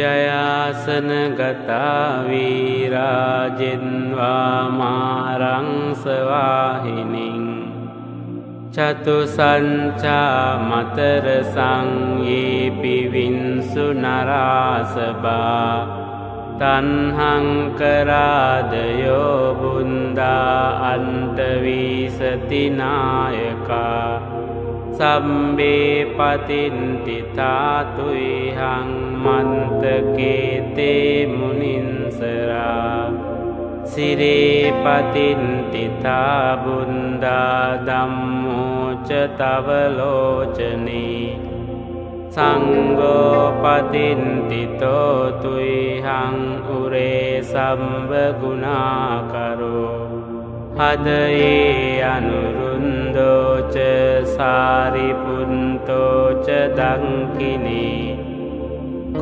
ජයාසන ගතාවීරාජෙන්වාමාරංසවාහිනින් චතු සංචා මතර සංයේ පිවින්සු නරාසබා තන්හංකරාදයෝ බුන්දා අන්ටවීසතිනායකා සම්බේ පතින්තිතාතුයිහං මන්තකේතේ මුනින්සරා සිරේ. පතින්තිතා බුන්දා දම්මෝච තවලෝචනී සංගෝපතින්තිතෝතුයිහං උරේ සම්බගුණාකරෝ හදයේ අනුරුන්දෝච සාරිපුන්තෝච දංකිනේ.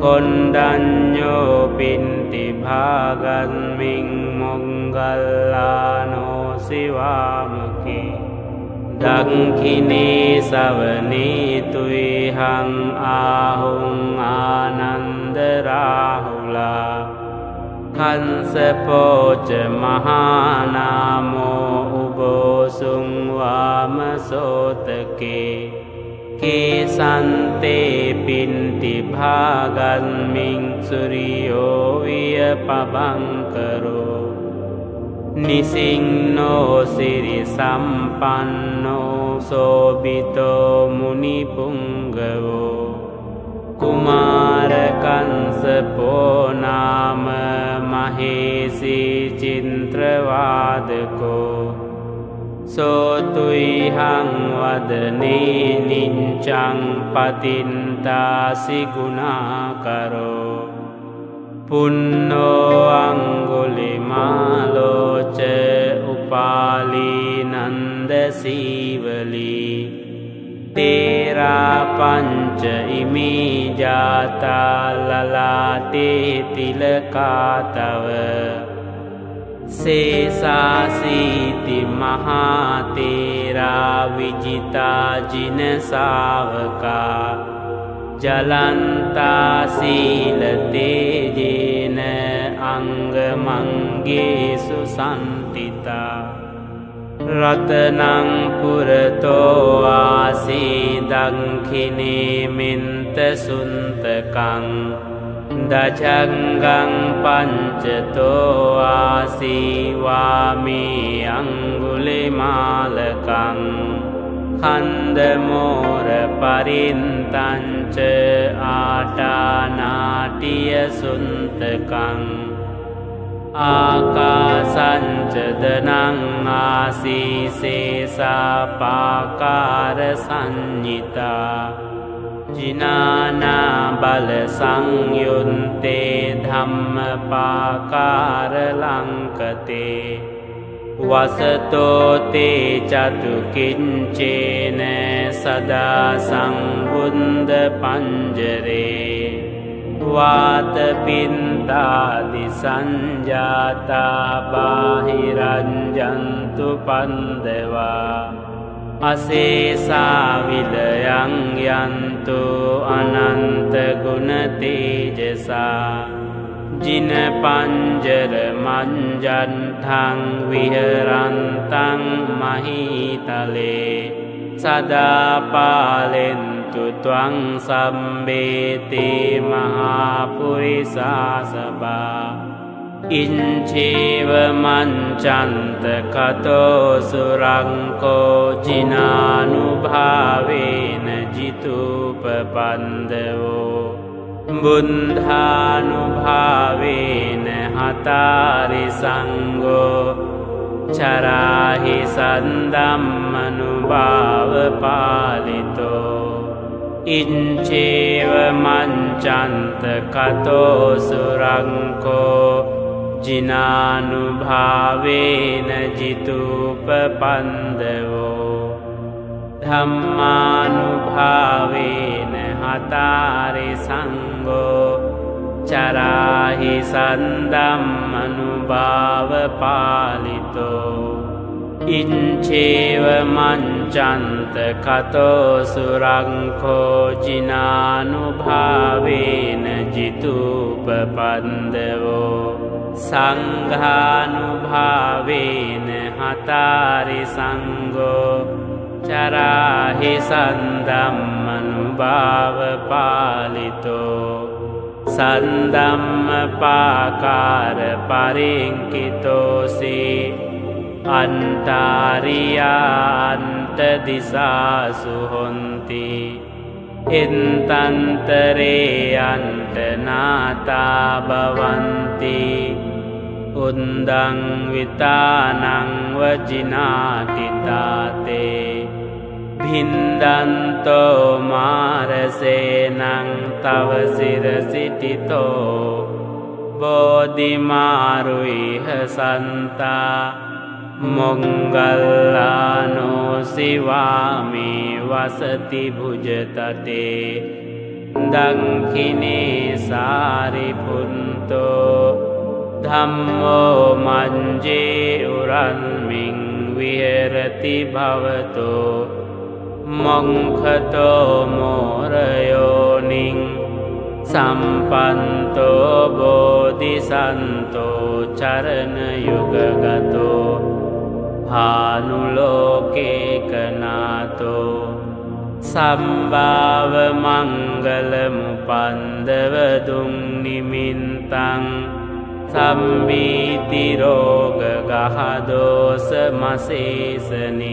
කොන්ඩඥෝ පින්ටි භාගන්මින් මොංගල්ලානෝසිවාමකි දංකිනේ සවනීතුයිහං ආහුන් ආනන්දරාහුලා කන්සපෝච මහානාමෝ උබෝසුංවාමසෝතකේ කේසන්තේ පින්ටි භාගන්මින් සුරියෝවිය පබංකරෝ නිසිංනෝ සිරි සම්පන්නෝ සෝබිතෝ මුනිපුංගවෝ කුමාරකන්සපෝනාම මහේසි චින්ත්‍රවාදකෝ. සෝතුයිහං වදනේ නිංචං පතින්තාසිගුණාකරෝ පුන්නෝ අංගුලිමාලෝච උපාලී නන්දසීවලී තේරාපංච ඉමීජාතාලලාටේ තිලකාතව. සේසාසීති මහාතේරා විජිතාජිනසාවකා ජලන්තාසීලතේජේන අංගමංගේසු සන්තිතා රතනංපුරතෝ ආසීදංකිනේ මෙන්ත සුන්තකං දජංගං පංචතෝ ආසීවාමී අංගුලිමාලකං කන්දමෝර පරින්තංච ආටානාටිය සුන්තකං ආකාසංචදනං ආසීසේසාපාකාර සංඥිතා ජිනානා බල සංයුන්තේ ධම්මපාකාරලංකතේ වසතෝතේ චතුකින්චේන සදා සංබුන්ද පංජරේ වාතපින්තාදි සංජාතා බාහිරංජන්තු පන්දවා අසේසාවිලයං යන්තු අනන්තගුණතේජසා ජින පංජර මංජන්ටං විහරන්තං මහිතලේ. සදාපාලෙන්තු ත්වං සම්බේතේ මහාපුරිසාසබා ඉංචේව මංචන්ත කතෝ සුරංකෝ ජිනානුභාවේන ජිතුපපන්දවෝ. බුන්ධානුභාවේන හතාරි සංගෝ චරාහි සන්දම්මනුභාව පාලිතෝ. ඉංචේව මංචන්ත කතෝ සුරංකෝ ජිනානුභාවේන ජිතුපපන්දවෝ ධම්මානුභාවේන හතාරි සංගෝ චරාහි සන්දම් අනුභාව පාලිතෝ ඉංචේව මංචන්ත කතෝසුරංකෝජිනානුභාවේන ජිතූපපන්දවෝ සංඝානුභාවේන හතාරි සංගෝ චරාහි සන්දම්මනුභාව පාලිතෝ සන්දම්ම පාකාර පරිංකිතෝසේ අන්ටාරියාන්ත දිසාසුහොන්ති එන්තන්තරේ අන්ටනාතා බවන්ති උන්දං විතානංවජිනාටිතාතේ භින්දන්තෝ මාරසේනං තවසිරසිටිතෝ බෝධිමාරුයිහ සන්තා මොංගල්ලානෝ සිවාමේ වසති භුජතතේ දංකිනේ සාරිපුන්තෝ ධම්මෝ මංජේ උරන්මින් විහෙරති භවතෝ මොංකතෝ මෝරයෝනිින් සම්පන්තෝ බෝධිසන්තෝ චරණයුගගතෝ හානුලෝකේකනාතෝ සම්භාව මංගලමු පන්දවදුන් නිමින්තං සම්බීතිරෝග ගහදෝස මසේසනින්දා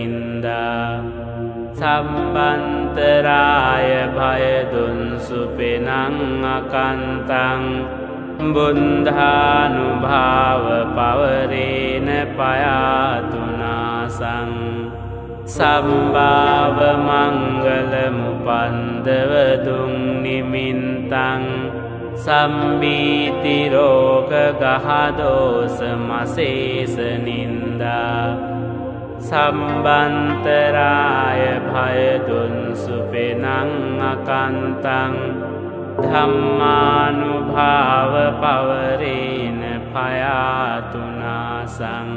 සම්බන්තරාය භයදුන් සුපෙනං අකන්තං. බුන්ධානුභාව පවරේන පයාතුනාසං සම්භාව මංගලමුපන්දවදුන් නිමින්තං. සම්බීතිරෝග ගහදෝස මසේසනින්දා සම්බන්තරාය භයදුන් සුපෙනං අකන්තං. ධම්මානුභාව පවරේන පයාතුනාසං.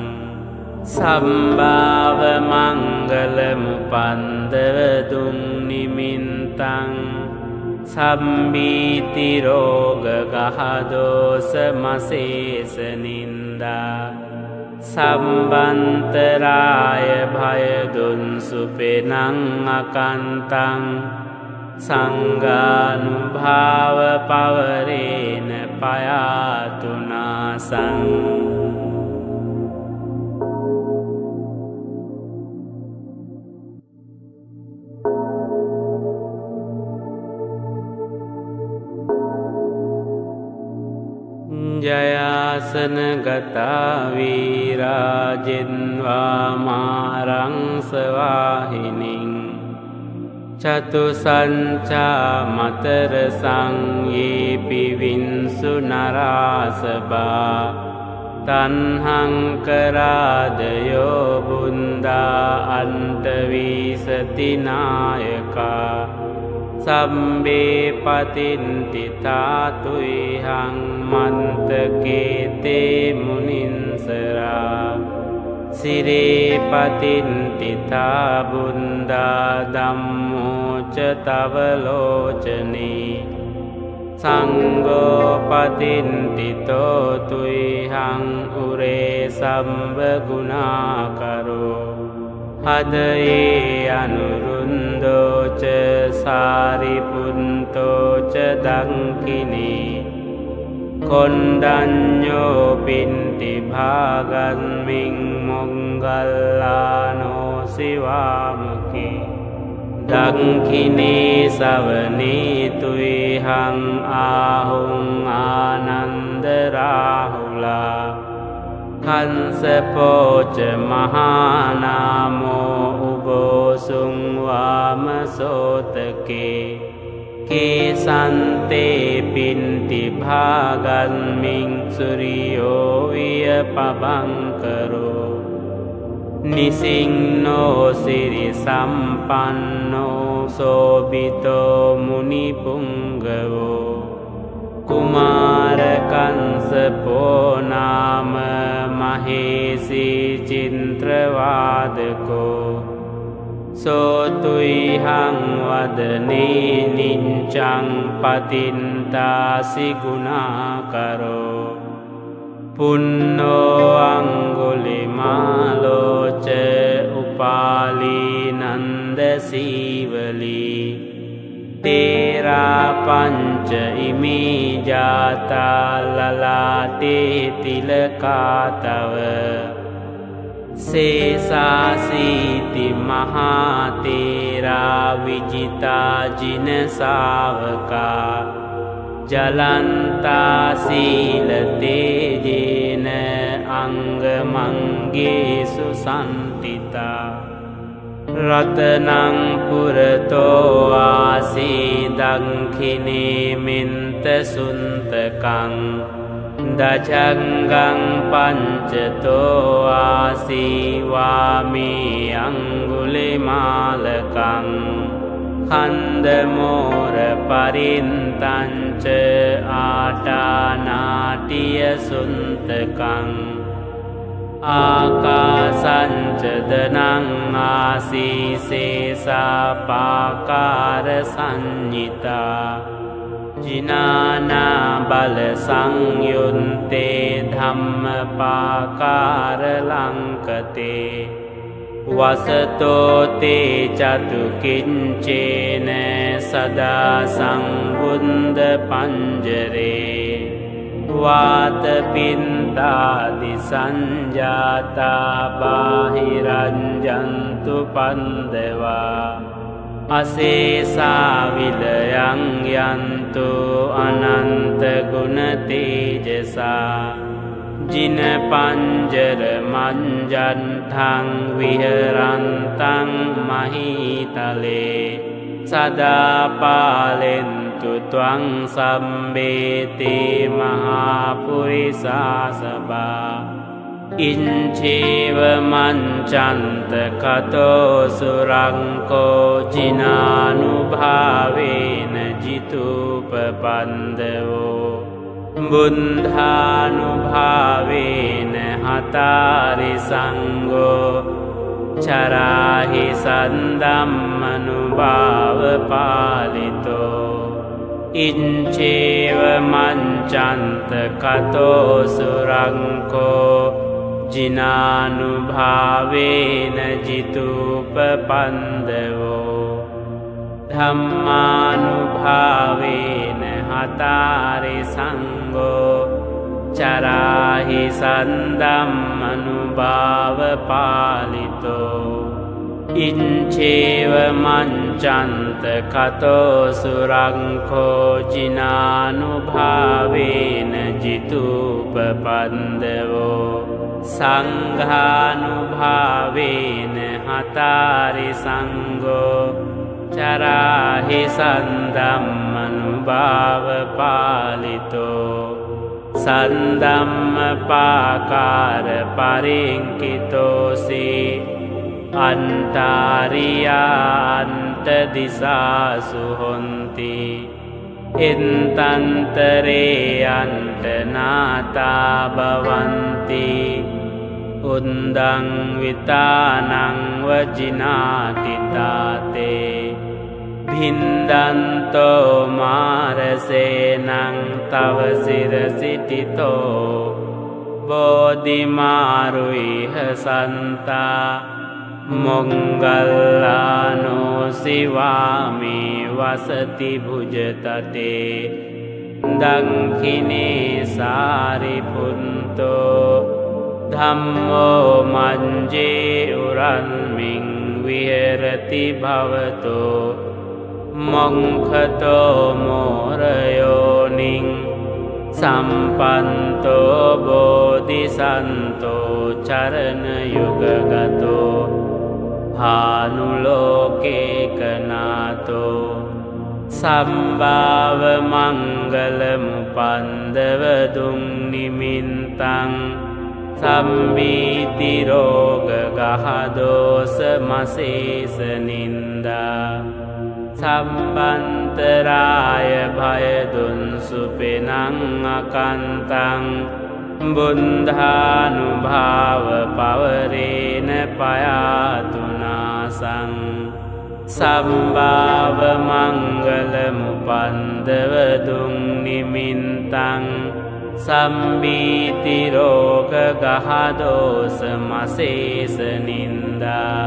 සම්භාව මංගලමුපන්දවදුන් නිමින්තං. සම්බීතිරෝග ගහදෝස මසේසනින්දා සම්බන්තරාය භයදුන් සුපෙනං අකන්තං. සංගානුභාව පවරේන පයාතුනාසං. ජයාසන ගතාවීරාජෙන්වා මාරංසවාහිනින් චතු සංචා මතර සංයේ පිවින්සු නරාසබා තන්හංකරාදයෝ බුන්දා අන්ටවීසතිනායකා සම්බේ පතින්තිතාතුයිහං මන්තකේතේ මුනින්සරා. සිරේපතින්තිතා බුන්දා දම්මෝච තවලෝචනී සංගෝපතින්තිතෝතුයිහං උරේ සම්භගුණාකරෝ හදයේ අනුරුන්දෝච සාරිපුන්තෝච දංකිනේ කොන්ඩඥෝ පින්ටි භාගන්මින් මොංගල්ලානෝ සිවාමකි දංකිනේ සවනීතුයිහං ආහුන් ආනන්දරාහුලා කන්සපෝච මහානාමෝ वाम सोतके के सन्ते पिन्ति भागन्मिं सूर्यो वियपभङ्करो निसिंनो सिरिसम्पन्नो शोभितो मुनिपुङ्गवो कुमारकंसपो नाम महेशि चिन्त्रवादको සෝතුයිහං වදනේ නිංචං පතින්තාසි ගුණාකරෝ පුන්නෝ අංගුලිමාලෝච උපාලී නන්ද සීවලී තේරාපංච ඉමී ජාතාලලාතේ තිලකාතව. සේසාසීති මහාතේරා විජිතාජිනසාවකා ජලන්තාසීලතේජේන අංගමංගේසු සන්තිතා රතනංපුරතෝ ආසීදංකිනේ මෙන්ත සුන්තකං දජංගං පංචතෝ ආසීවාමී අංගුලිමාලකං කන්දමෝර පරින්තංච ආටානාටිය සුන්තකං ආකාසංචදනං ආසීසේසාපාකාර සංඥිතා ජිනානා බල සංයුන්තේ ධම්මපාකාරලංකතේ වසතෝතේ චතුකින්චේන සදා සංබුන්ද පංජරේ. වාතපින්තාදි සංජාතා බාහිරංජන්තු පන්දවා. අසේසාවිලයං යන්තු අනන්තගුණතේජසා ජිනපංජර මංජන්ටං විහරන්තං මහිතලේ. සදාපාලෙන්තු ත්වං සම්බේතේ මහාපුරිසාසබා ඉංචේව මංචන්ත කතෝ සුරංකෝ ජිනානුභාවේන ජිතුපපන්දවෝ බුන්ධානුභාවේන හතාරි සංගෝ චරාහි සන්දම්මනුභාව පාලිතෝ ඉංචේව මංචන්ත කතෝ සුරංකෝ ජිනානුභාවේන ජිතුපපන්දවෝ ධම්මානුභාවේන හතාරි සංගෝ චරාහි සන්දම්මනුභාව පාලිතෝ ඉංචේව මංචන්ත කතෝ සුරංකෝ ජිනානුභාවේන ජිතුපපන්දවෝ සංඝානුභාවේන හතාරි සංගෝ චරාහි සන්දම්මනුභාව පාලිතෝ සන්දම්ම පාකාර පරිංකිතෝසී අන්ටාරියාන්ට දිසාසු හොන්ති එන්තන්තරේ අන්ටනාතා බවන්ති උන්දං විතානංවජිනාතිතාතේ භින්දන්තෝ මාරසේනං තවසිරසිටිතෝ බෝධිමාරුයිහ සන්තා මොංගල්ලානෝ සිවාමී වසති භුජතටේ දංකිනේ සාරිපුන්තෝ ධම්මෝ මංජේ උරන්මින් විහරති භවතෝ. මොංකතෝ මෝරයෝනින් සම්පන්තෝ බෝධිසන්තෝ චරණයුගගතෝ. හානුලෝකේකනාතෝ සම්භාව මංගලමුපන්දවදුම් නිමින්තං සම්බීතිරෝග ගහදෝස මසේසනින්දා සම්බන්තරාය භයදුන්සු පෙනං අකන්තං බුන්ධානුභාව පවරේන පයාතුනාසං සම්භාව මංගලමුපන්දවදුන් නිමින්තං සම්බීතිරෝග ගහදෝස මසේසනින්දා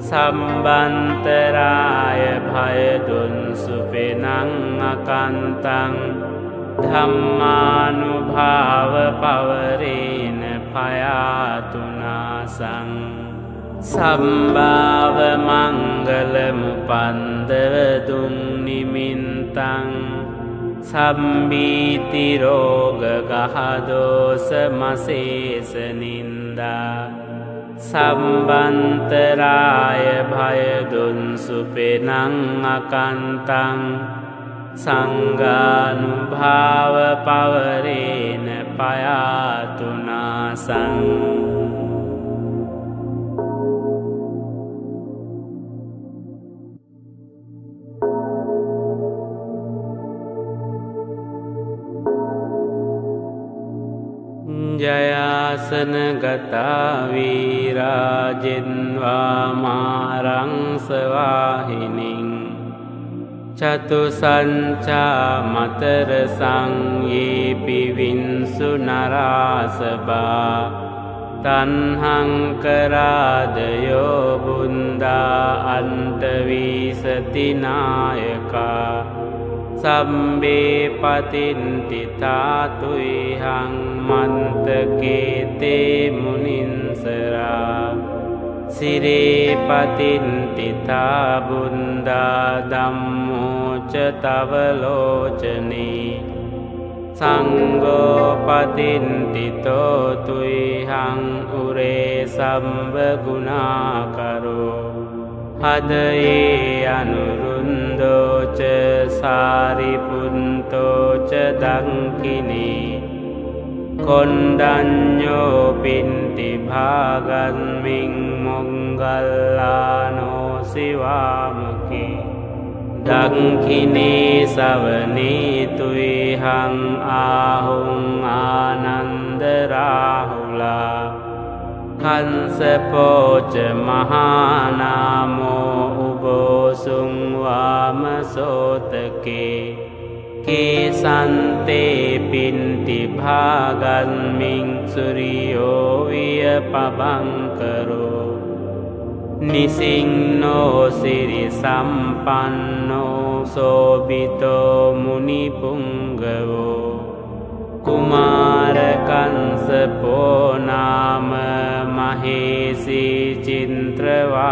සම්බන්තරාය භයදුන්සුපෙනං අකන්තං. ධම්මානුභාව පවරේන පයාතුනාසං. සම්භාව මංගලමුපන්දවදුන් නිමින්තං. සම්බීතිරෝග ගහදෝස මසේසනින්දා සම්බන්තරාය භයදුන්සුපෙනං අකන්තං. සංගානුභාව පවරේන පයාතුනාසං. ජයාසන ගතාවීරාජෙන්වාමාරංසවාහිනින් චතු සංචා මතර සංයේ පිවින්සු නරාසබා තන්හංකරාදයෝ බුන්දා අන්තවීසතිනායකා සම්බේ පතින්තිතාතුයිහං මන්තකේතේ මුනින්සරා සිරේපතින්තිතා බුන්දා දම්මෝච තවලෝචනී සංගෝපතින්තිතෝතුයිහං උරේ සම්භගුණාකරෝ හදයේ අනුරුන්දෝච සාරිපුන්තෝච දංකිනේ කොන්ඩඥෝ පින්ති භාගන්මින් මොංගල්ලානෝසිවාමකි දංකිනේ සවනීතුයිහං ආහුන් ආනන්දරාහුලා කන්සපෝච මහානාමෝ උබෝසුංවාම සෝතකේ කේසන්තේ පින්ටි භාගන්මින් සුරියෝවිය පබංකරෝ නිසිංනෝ සිරි සම්පන්නෝ සෝබිතෝ මුනිපුංගවෝ කුමාරකන්සපෝනාම මහේසී චින්ත්‍රවාදකෝ.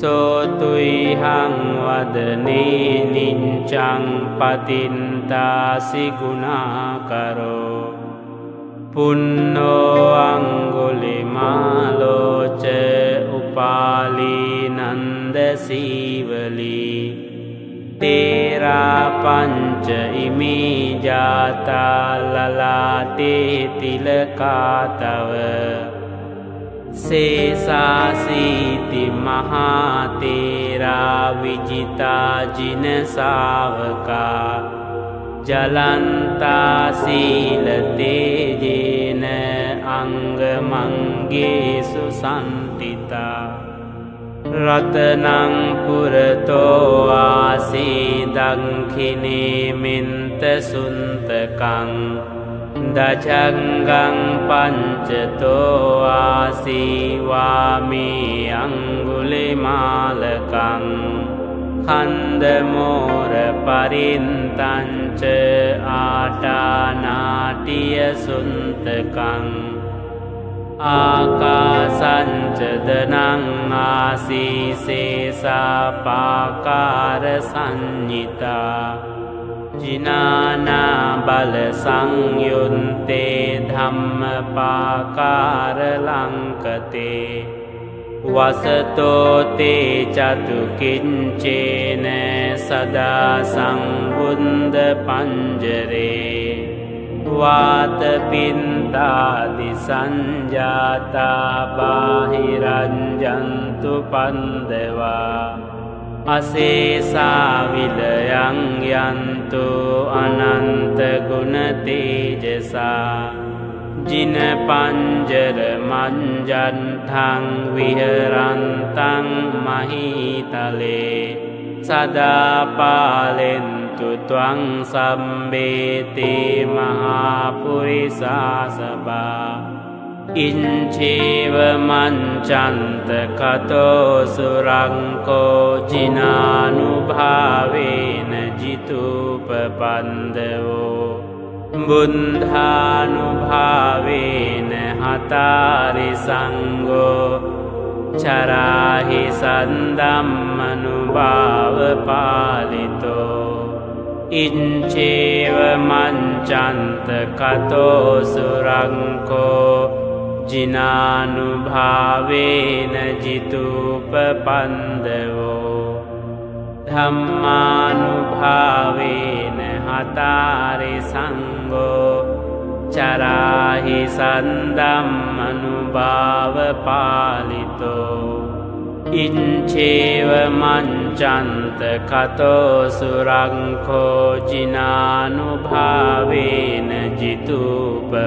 සෝතුයිහං වදනේ නිංචං පතින්තාසිගුණාකරෝ. පුන්නෝ අංගුලිමාලෝච උපාලීනන්දසීවලී. තේරාපංච ඉමීජාතාලලාතේ තිලකාතව. සේසාසීති මහාතේරා විජිතාජිනසාවකා ජලන්තාසීලතේජේන අංගමංගේසු සන්තිතා රතනංපුරතෝ ආසීදංකිනේමෙන්ත සුන්තකං දජංගං පංචතෝ ආසීවාමී අංගුලිමාලකං කන්දමෝර පරින්තංච ආටානාටිය සුන්තකං ආකාසංචදනං ආසීසේසාපාකාර සංඥිතා ජිනානා බල සංයුන්තේ ධම්මපාකාරලංකතේ වසතෝතේ චතුකින්චේන සදා සංබුන්ද පංජරේ වාතපින්තාදි සංජාතා බාහිරංජන්තු පන්දවා අසේසාවිලයං යන්තු අනන්තගුණතේජසා ජින පංජර මංජන්ටං විහරන්තං මහිතලේ. සදාපාලෙන්තු ත්වං සම්බේතේ මහාපුරිසාසබා ඉංචේව මංචන්ත කතෝසුරංකෝ ජිනානුභාවේන ජිතුපපන්දවෝ. බුද්ධානුභාවේන හතාරි සංගෝ චරාහි සන්දම්මනුභාව පාලිතෝ. ඉංචේව මංචන්ත කතෝසුරංකෝ ජිනානුභාවේන ජිතුපපන්දවෝ ධම්මානුභාවේන හතාරි සංගෝ චරාහි සන්දම්මනුභාව පාලිතෝ ඉංචේව මංචන්ත කතෝසුරංකෝ ජිනානුභාවේන ජිතුපපන්දවෝ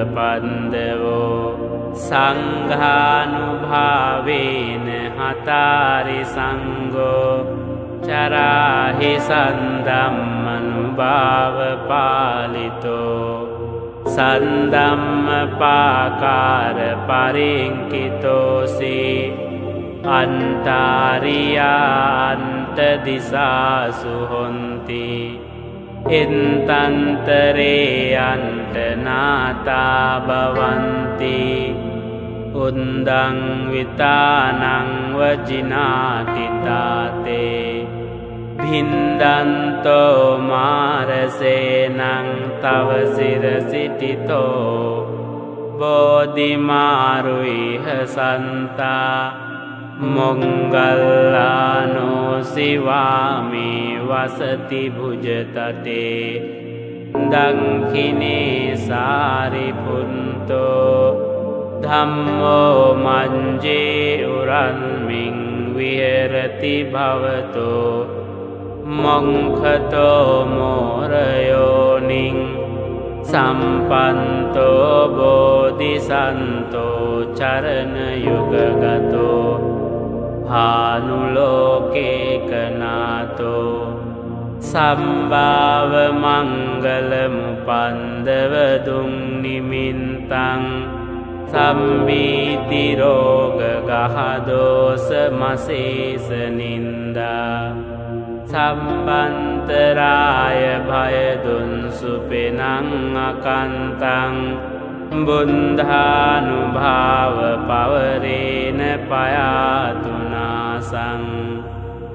සංඝානුභාවේන හතාරි සංගෝ චරාහි සන්දම්මනුභාව පාලිතෝ සන්දම්ම පාකාර පරිංකිතෝසී අන්තාරියාන්ත දිසාසු හොන්ති එන්තන්තරේ අන්ටනාතා බවන්ති උන්දං විතානංවජිනාතිතාතේ භින්දන්තෝ මාරසේනං තවසිරසිටිතෝ බෝධිමාරුයිහ සන්තා මොංගල්ලානෝසිවාමී වසති භුජතටේ දංකිනේ සාරිපුන්තෝ ධම්මෝ මංජේ උරන්මින් විහරති භවතෝ මොංකතෝ මෝරයෝනිං සම්පන්තෝ බෝධිසන්තෝ චරණයුගගතෝ හානුලෝකේකනාතෝ සම්භාව මංගලමු පන්දවදුම් නිමින්තං සම්බීතිරෝගගහදෝස මසේසනින්දා සම්බන්තරාය භයදුන්සුපෙනං අකන්තං බුද්ධානුභාව පවරේන පයාතුනාසං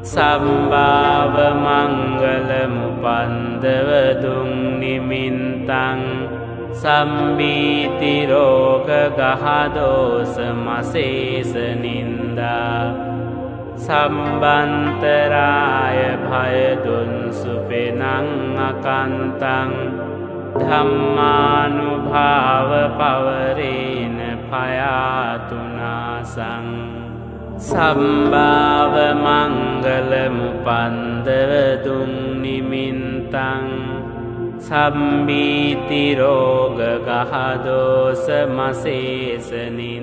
සම්භාව මංගලමුපන්දවදුම් නිමින්තං සම්බීතිරෝග ගහදෝස මසේසනින්දා සම්බන්තරාය භයදුන්සුපෙනං අකන්තං ධම්මානුභාව පවරේන පයාතුනාසං සම්භාව මංගලමුපන්දවදුම් නිමින්තං සම්බීතිරෝග ගහදෝස මසේසනින්දා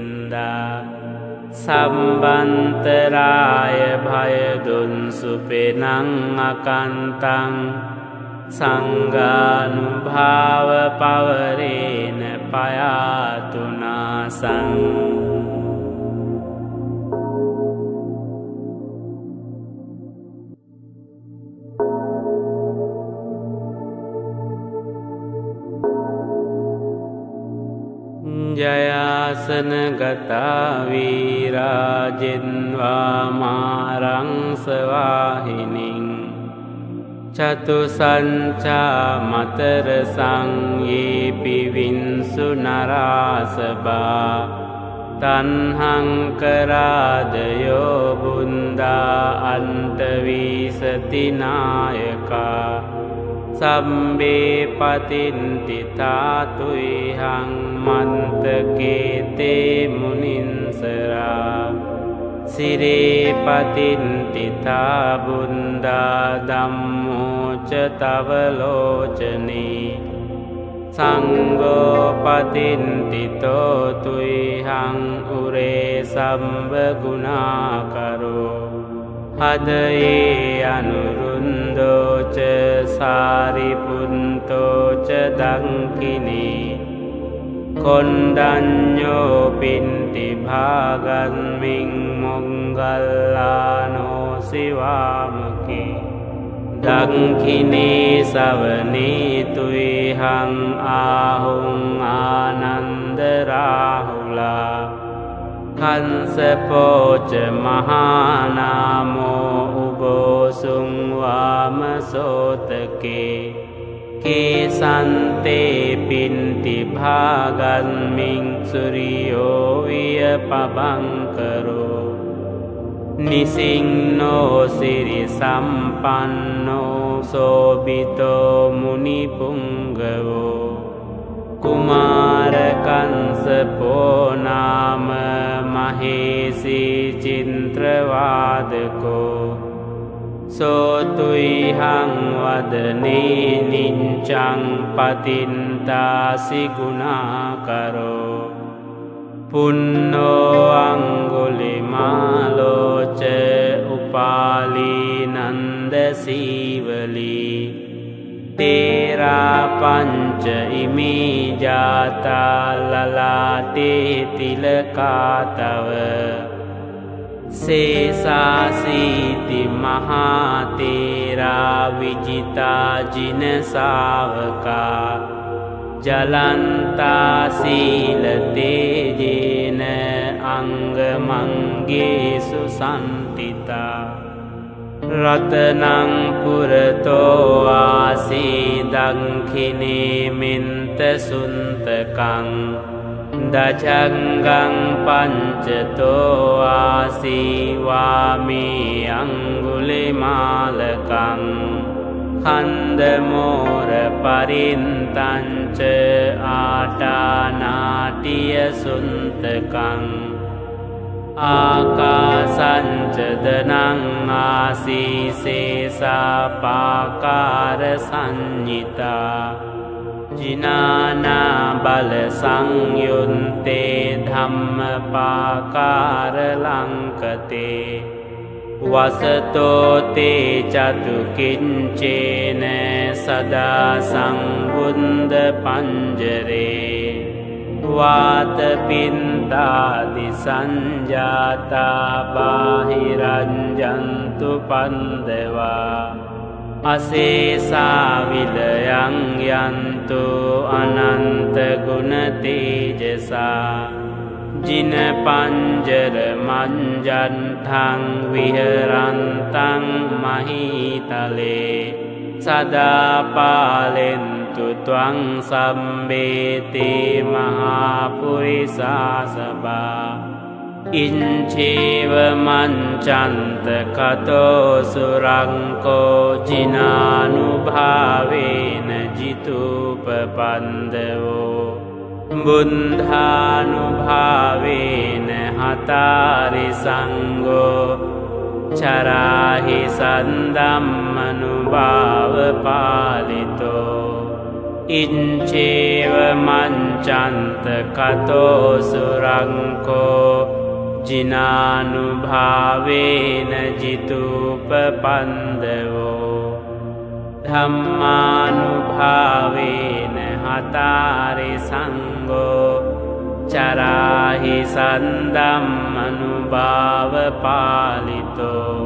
සම්බන්තරාය භයදුන්සුපෙනං අකන්තං සංගානුභාව පවරේන පයාතුනාසං ජයාසන ගතාවීරාජෙන්වා මාරංසවාහිනින් චතු සංචා මතර සංයේ පිවින්සු නරාසබා තන්හංකරාදයෝ බුන්දා අන්ටවීසතිනායකා සම්බේ පතින්තිතාතුයිහං මන්තකේතේ මුනින්සරා. සිරේ පතින්තිතා බුන්දා දම්මෝච තවලෝචනී සංගෝපතින්තිතෝතුයිහං උරේ සම්භගුණාකරෝ හදයේ අනුරුන්දෝච සාරිපුන්තෝච දංකිනේ කොන්ඩඥෝ පින්ති භාගන්මින් මොංගල්ලානෝසිවාමකි දංකිනේ සවනීතුයිහං ආහුන් ආනන්දරාහුලා කන්සපෝච මහානාමෝ උබෝසුංවාමසෝතකේ කේසන්තේ පින්ති භාගන්මින් සුරියෝවිය පබංකරෝ නිසිංනෝ සිරි සම්පන්නෝ සෝබිතෝ මුනිපුංගවෝ කුමාරකන්සපෝනාම මහේසී චින්ත්‍රවාදකෝ. සෝතුයිහං වදනේ නිංචං පතින්තාසිගුණාකරෝ. පුන්නෝ අංගුලිමාලෝච උපාලීනන්දසීවලී. තේරාපංච ඉමීජාතාලලාතේ තිලකාතව. සේසාසීති මහාතේරා විජිතාජිනසාවකා ජලන්තාසීලතේජේන අංගමංගේසු සන්තිතා රතනංපුරතෝවාසී දංකිනේමෙන්ත සුන්තකං දජංගං පංචතෝවාසීවාමී අංගුලිමාලකං කන්දමෝර පරින්තංච ආටානාටිය සුන්තකං ආකාසංචදනං ආසීසේසාපාකාර සංඥිතා ජිනානා බල සංයුන්තේ ධම්මපාකාරලංකතේ වසතෝතේ චතුකින්චේන සදා සංබුන්ද පංජරේ වාතපින්තාදි සංජාතා බාහිරංජන්තු පන්දවා අසේසාවිලයං යන්තු අනන්තගුණතේජසා ජිනපංජර මංජන්ටං විහරන්තං මහිතලේ. සදාපාලෙන්තු ත්වං සම්බේතේ මහාපුරිසාසබා ඉංචේව මංචන්ත කතෝසුරංකෝ ජිනානුභාවේන ජිතුපපන්දවෝ. බුන්ධානුභාවේන හතාරි සංගෝ. චරාහි සන්දම්මනුභාව පාලිතෝ. ඉංචේව මංචන්ත කතෝසුරංකෝ ජිනානුභාවේන ජිතුපපන්දවෝ ධම්මානුභාවේන හතාරි සංගෝ චරාහි සන්දම්මනුභාව පාලිතෝ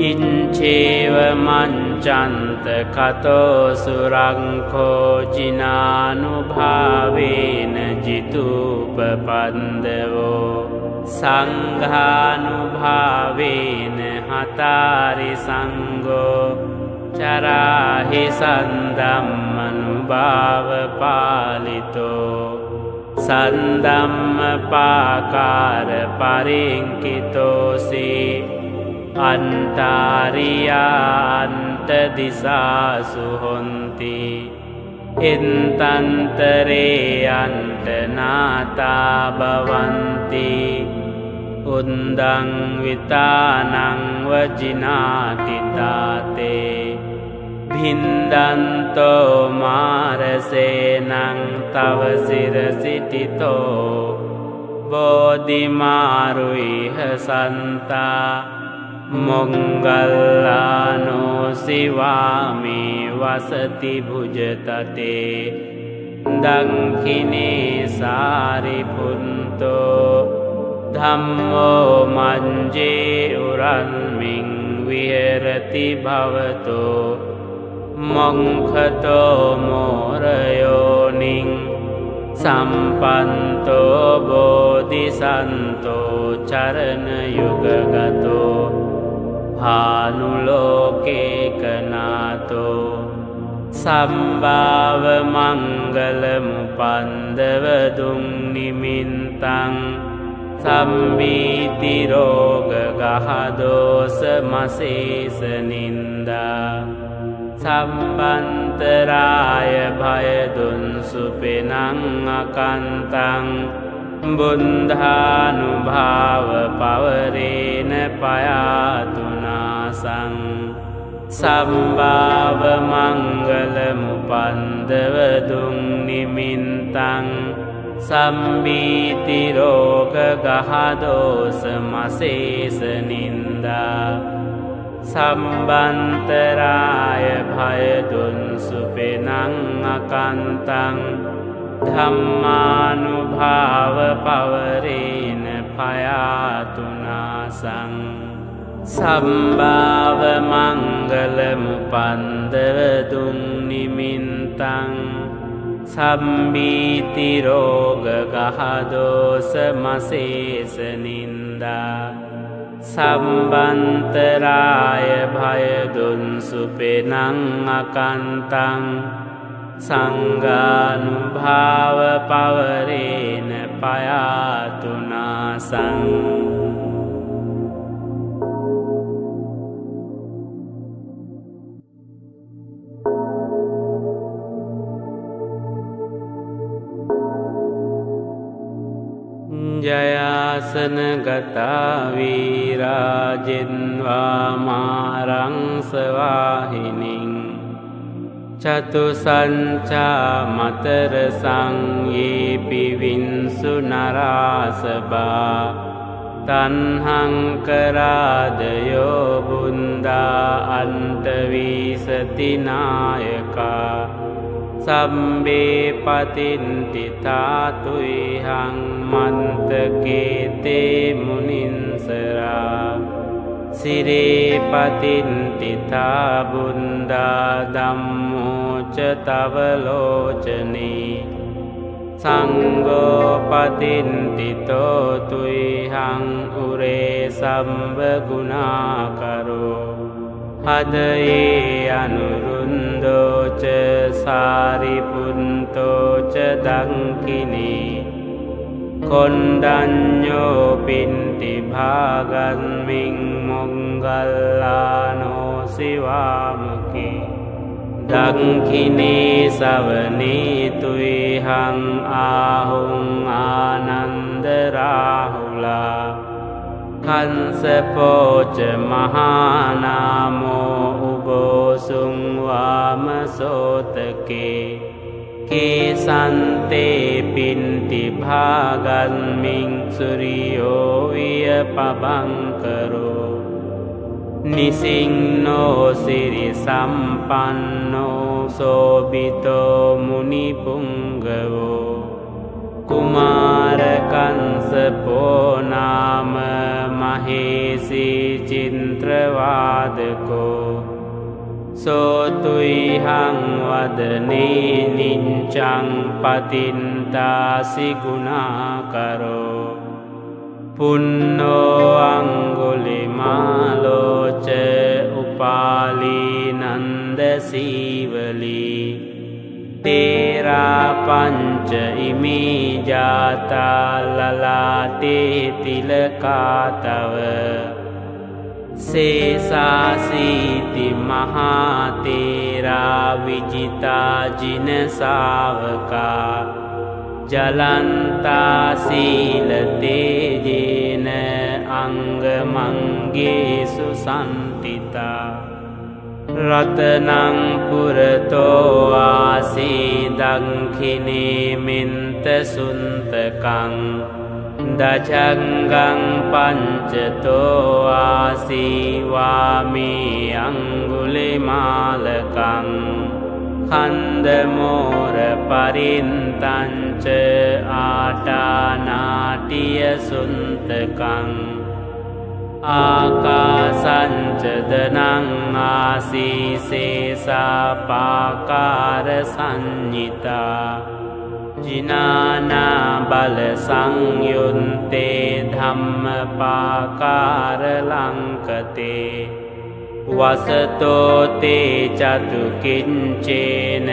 ඉංචේව මංචන්ත කතෝසුරංකෝ ජිනානුභාවේන ජිතුපපන්දවෝ සංඝානුභාවේන හතාරි සංගෝ චරාහි සන්දම්මනුභාව පාලිතෝ සන්දම්ම පාකාර පරිංකිතෝසී අන්තාරියාන්ත දිසාසු හොන්ති එන්තන්තරේ අන්ටනාතා බවන්ති උන්දං විතානංවජිනාතිතාතේ භින්දන්තෝ මාරසේනං තවසිරසිටිතෝ බෝධිමාරුයිහ සන්තා මොංගල්ලානෝ සිවාමේ වසති භුජතතේ දංකිනේ සාරිපුන්තෝ ධම්මෝ මංජේ උරන්මින් විහරති භවතෝ මොංකතෝ මෝරයෝනිින් සම්පන්තෝ බෝධිසන්තෝ චරණයුගගතෝ හානුලෝකේකනාතෝ සම්භාව මංගලමු පන්දවදුම් නිමින්තං සම්බීතිරෝගගහදෝස මසේසනින්දා සම්බන්තරාය භයදුන්සුපෙනං අකන්තං. බුන්ධානුභාව පවරේන පයාතුනාසං. සම්භාව මංගලමුපන්දවදුම් නිමින්තං. සම්බීතිරෝග ගහදෝස මසේසනින්දා සම්බන්තරාය භයදුන්සුපෙනං අකන්තං. ධම්මානුභාව පවරේන පයාතුනාසං. සම්භාව මංගලමුපන්දවදුම් නිමින්තං. සම්බීතිරෝග ගහදෝස මසේසනින්දා සම්බන්තරාය භයදුන්සුපෙනං අකන්තං. සංගානුභාව පවරේන පයාතුනාසං. ජයාසන ගතාවීරාජෙන්වාමාරංසවාහිනින් චතු සංචා මතර සංයේ පිවින්සු නරාසබා තන්හංකරාදයෝ බුන්දා අන්ටවීසතිනායකා සම්බේ පතින්ටිතාතුයිහං මන්තකේතේ මුනින්සරා සිරේ. පතින්ටිතා බුන්දා දම්මෝච තවලෝචනී සංගෝපතින්ටිතෝතුයිහං උරේ සම්භගුණාකරෝ හදයේ අනුරුන්දෝච සාරිපුන්තෝච දංකිනේ කොන්ඩඥෝ පින්ටි භාගන්මින් මොංගල්ලානෝ සිවාමකි දංකිනේ සවනීතුයිහං ආහුන් ආනන්දරාහුලා කන්සපෝච මහානාමෝ උබෝසුංවාම සෝතකේ කේසන්තේ පින්ටි භාගන්මින් සුරියෝවිය පබංකරෝ නිසිංනෝ සිරි සම්පන්නෝ සෝබිතෝ මුනිපුංගවෝ කුමාරකන්සපෝනාම මහේසී චින්ත්‍රවාදකෝ. සෝතුයිහං වදනේ නිංචං පතින්තාසිගුණාකරෝ. පුන්නෝ අංගුලිමාලෝච උපාලීනන්දසීවලී. තේරාපංච ඉමීජාතාලලාතේ තිලකාතව. සේසාසීති මහාතේරා විජිතාජිනසාවකා ජලන්තාසීලතේජේන අංගමංගේසු සන්තිතා රතනංපුරතෝ ආසී දංකිනේමෙන්ත සුන්තකං දජංගං පංචතෝ ආසීවාමී අංගුලිමාලකං කන්දමෝර පරින්තංච ආටානාටිය සුන්තකං ආකාසංචදනං ආසීසේසාපාකාර සංඥිතා ජිනානා බල සංයුන්තේ ධම්මපාකාරලංකතේ වසතෝතේ චතුකින්චේන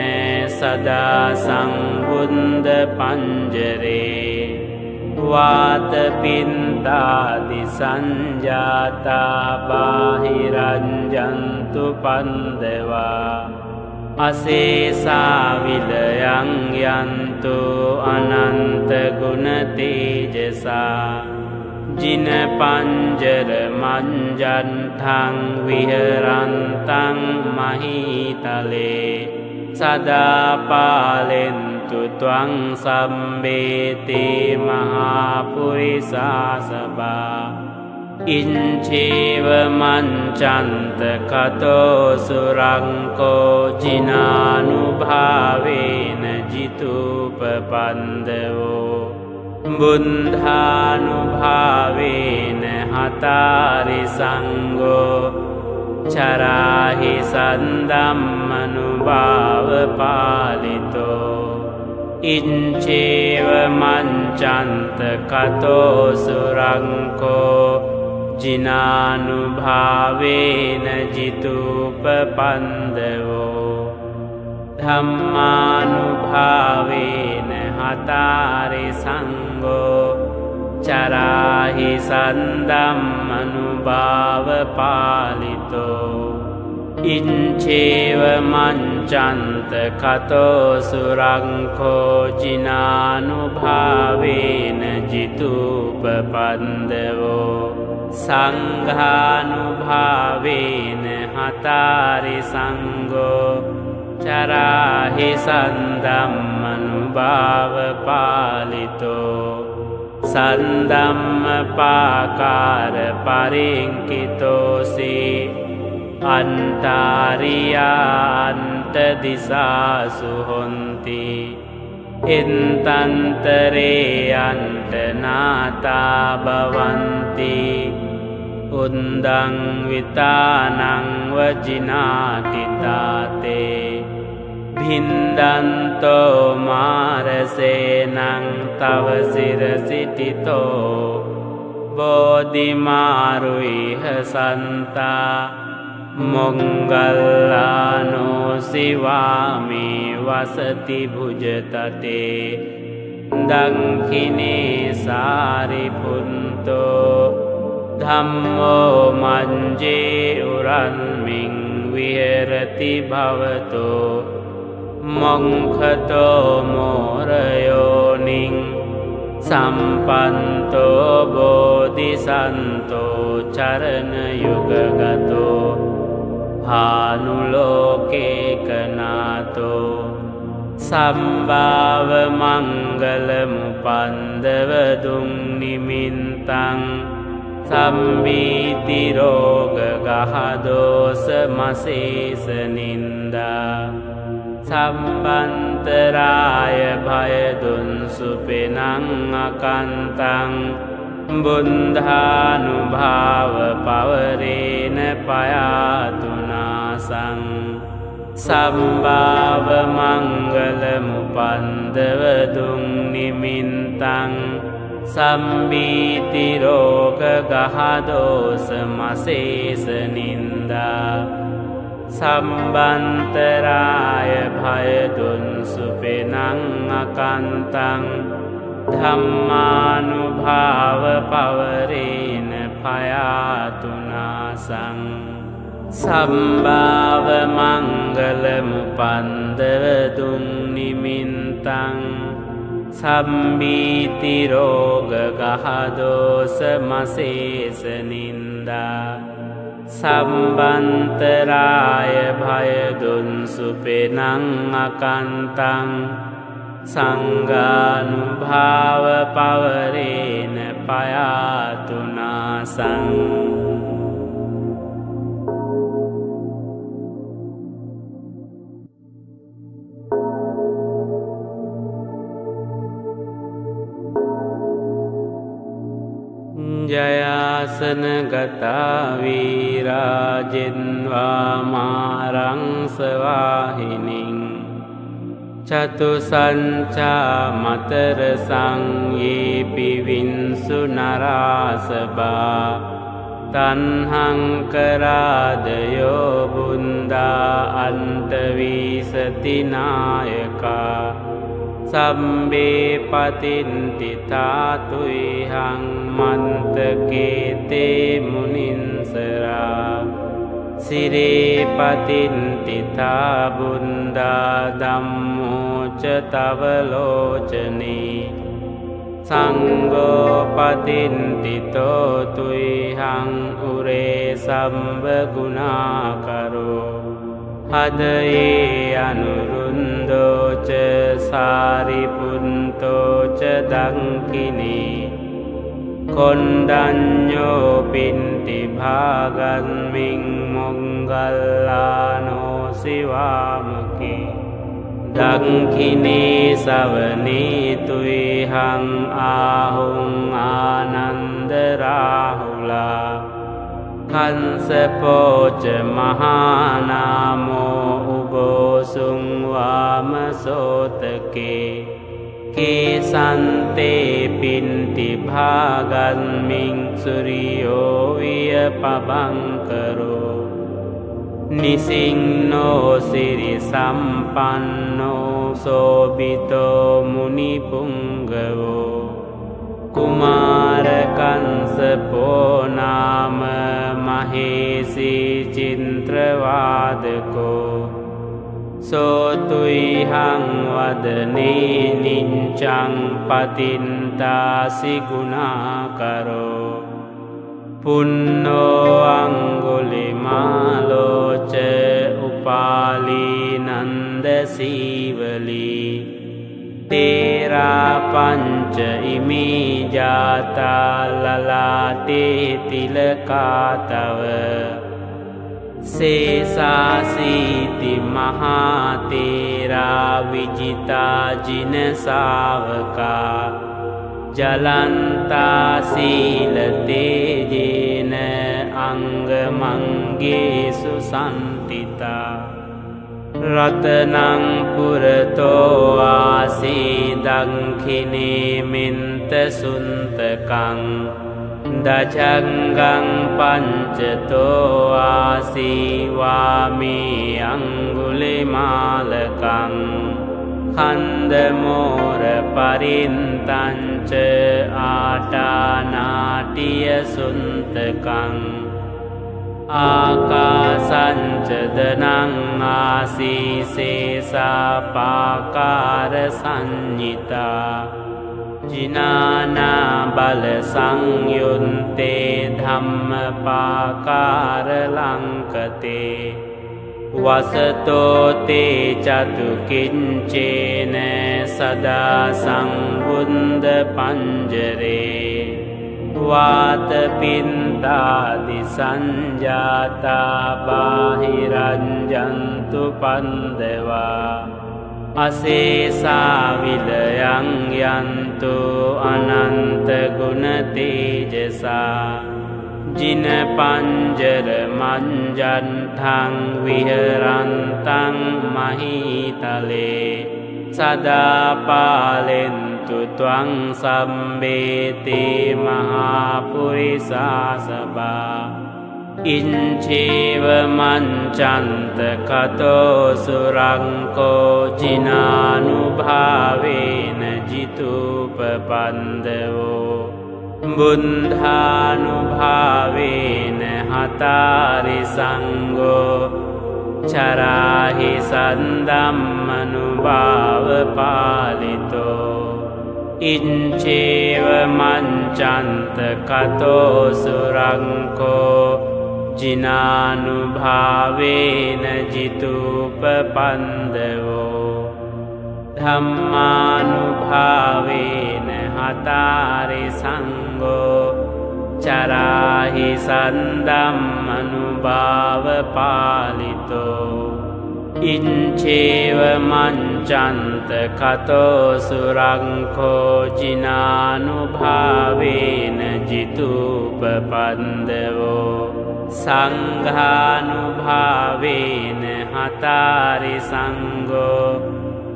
සදා සංබුන්ද පංජරේ වාතපින්තාදි සංජාතා බාහිරංජන්තු පන්දවා අසේසාවිලයං යන්තු අනන්තගුණතේජසා ජිනපංජර මංජන්ටං විහරන්තං මහිතලේ. සදාපාලෙන්තු ත්වං සම්බේතේ මහාපුරිසාසබා ඉංචේව මංචන්ත කතෝසුරංකෝ ජිනානුභාවේන ජිතුපපන්දවෝ. බුද්ධානුභාවේන හතාරි සංගෝ චරාහි සන්දම්මනුභාව පාලිතෝ. ඉංචේව මංචන්ත කතෝසුරංකෝ ජිනානුභාවේන ජිතුපපන්දවෝ ධම්මානුභාවේන හතාරි සංගෝ චරාහි සන්දම්මනුභාව පාලිතෝ ඉංචේව මංචන්ත කතෝසුරංකෝ ජිනානුභාවේන ජිතුපපන්දවෝ සංඝානුභාවේන හතාරි සංගෝ චරාහි සන්දම්මනුභාව පාලිතෝ සන්දම්ම පාකාර පරිංකිතෝසී අන්තාරියාන්ත දිසාසු හොන්ති එන්තන්තරේ අන්ටනාතා බවන්ති උන්දං විතානංවජිනාතිතාතේ භින්දන්තෝ මාරසේනං තවසිරසිටිතෝ බෝධිමාරුයිහ සන්තා මොංගල්ලානෝසිවාමී වසති භුජතතේ දංකිනේ සාරිපුන්තෝ ධම්මෝ මංජේ උරන්මින් විහරති භවතෝ මොංකතෝ මෝරයෝනිං සම්පන්තෝ බෝධිසන්තෝ චරණයුගගතෝ හානුලෝකේකනාතෝ සම්භාව මංගලමුපන්දවදුම් නිමින්තං සම්බීතිරෝගගහදෝස මසේසනින්දා සම්බන්තරාය භයදුන්සුපෙනං අකන්තං බුද්ධානුභාව පවරේන පයාතුනාසං සම්භාව මංගලමුපන්දවදුම් නිමින්තං සම්බීතිරෝග ගහදෝස මසේසනින්දා සම්බන්තරාය භයදුන්සුපෙනං අකන්තං ධම්මානුභාව පවරේන පයාතුනාසං සම්භාව මංගලමු පන්දවදුන් නිමින්තං සම්බීතිරෝග ගහදෝස මසේසනින්දා සම්බන්තරාය භයදුන්සුපෙනං අකන්තං සංගානුභාව පවරේන පයාතුනාසං ජයාසන ගතාවීරාජෙන්වාමාරංසවාහිනින් චතු සංචා මතර සංයේ පිවින්සු නරාසබා තන්හංකරාදයෝ බුන්දා අන්තවීසතිනායකා සම්බේ පතින්තිතාතුයිහං මන්තකේතේ මුනින්සරා. සිරේ පතින්තිතා බුන්දා දම්මෝච තවලෝචනී සංගෝපතින්තිතෝතුයිහං උරේ සම්භගුණාකරෝ හදයේ අනුරුන්දෝච සාරිපුන්තෝච දංකිනී කොන්ඩඥෝ පින්ටි භාගන්මින් මොංගල්ලානෝසිවාමකි දංකිනේ සවනීතුයිහං ආහුන් ආනන්දරාහුලා කන්සපෝච මහානාමෝ උගෝසුංවාම සෝතකේ කේසන්තේ පින්ටි භාගන්මින් සුරියෝවිය පබංකරෝ නිසිංනෝ සිරි සම්පන්නෝ සෝබිතෝ මුනිපුංගවෝ කුමාරකන්සපෝනාම මහේසී චින්ත්‍රවාදකෝ. සෝතුයිහං වදනේ නිංචං පතින්තාසිගුණාකරෝ. පුන්නෝ අංගුලිමාලෝච උපාලීනන්දසීවලී. තේරාපංච ඉමීජාතාලලාතේ තිලකාතව. සේසාසීති මහාතේරා විජිතාජිනසාවකා ජලන්තාසීලතේජේන අංගමංගේසු සන්තිතා රතනංපුරතෝවාසී දංකිනේමෙන්ත සුන්තකං දජංගං පංචතෝ ආසීවාමී අංගුලිමාලකං කන්දමෝර පරින්තංච ආටානාටිය සුන්තකං ආකාසංචදනං ආසීසේසාපාකාර සංඥිතා ජිනානා බල සංයුන්තේ ධම්මපාකාරලංකතේ වසතෝතේ චතුකින්චේන සදා සංබුන්ද පංජරේ වාතපින්තාදි සංජාතා බාහිරංජන්තු පන්දවා අසේසාවිලයං යන්තු අනන්තගුණතේජසා ජිනපංජර මංජන්ටං විහරන්තං මහිතලේ. සදාපාලෙන්තු ත්වං සම්බේතේ මහාපුරිසාසබා ඉංචේව මංචන්ත කතෝ සුරංකෝ ජිනානුභාවේන ජිතුපපන්දවෝ. බුද්ධානුභාවේන හතාරි සංගෝ. චරාහි සන්දම්මනුභාව පාලිතෝ. ඉංචේව මංචන්ත කතෝසුරංකෝ ජිනානුභාවේන ජිතුප පන්දවෝ ධම්මානුභාවේන හතාරි සංගෝ චරාහි සන්දම්මනුභාව පාලිතෝ ඉංචේව මංචන්ත කතෝසුරංකෝජිනානුභාවේන ජිතුප පන්දවෝ සංඝානුභාවේන හතාරි සංගෝ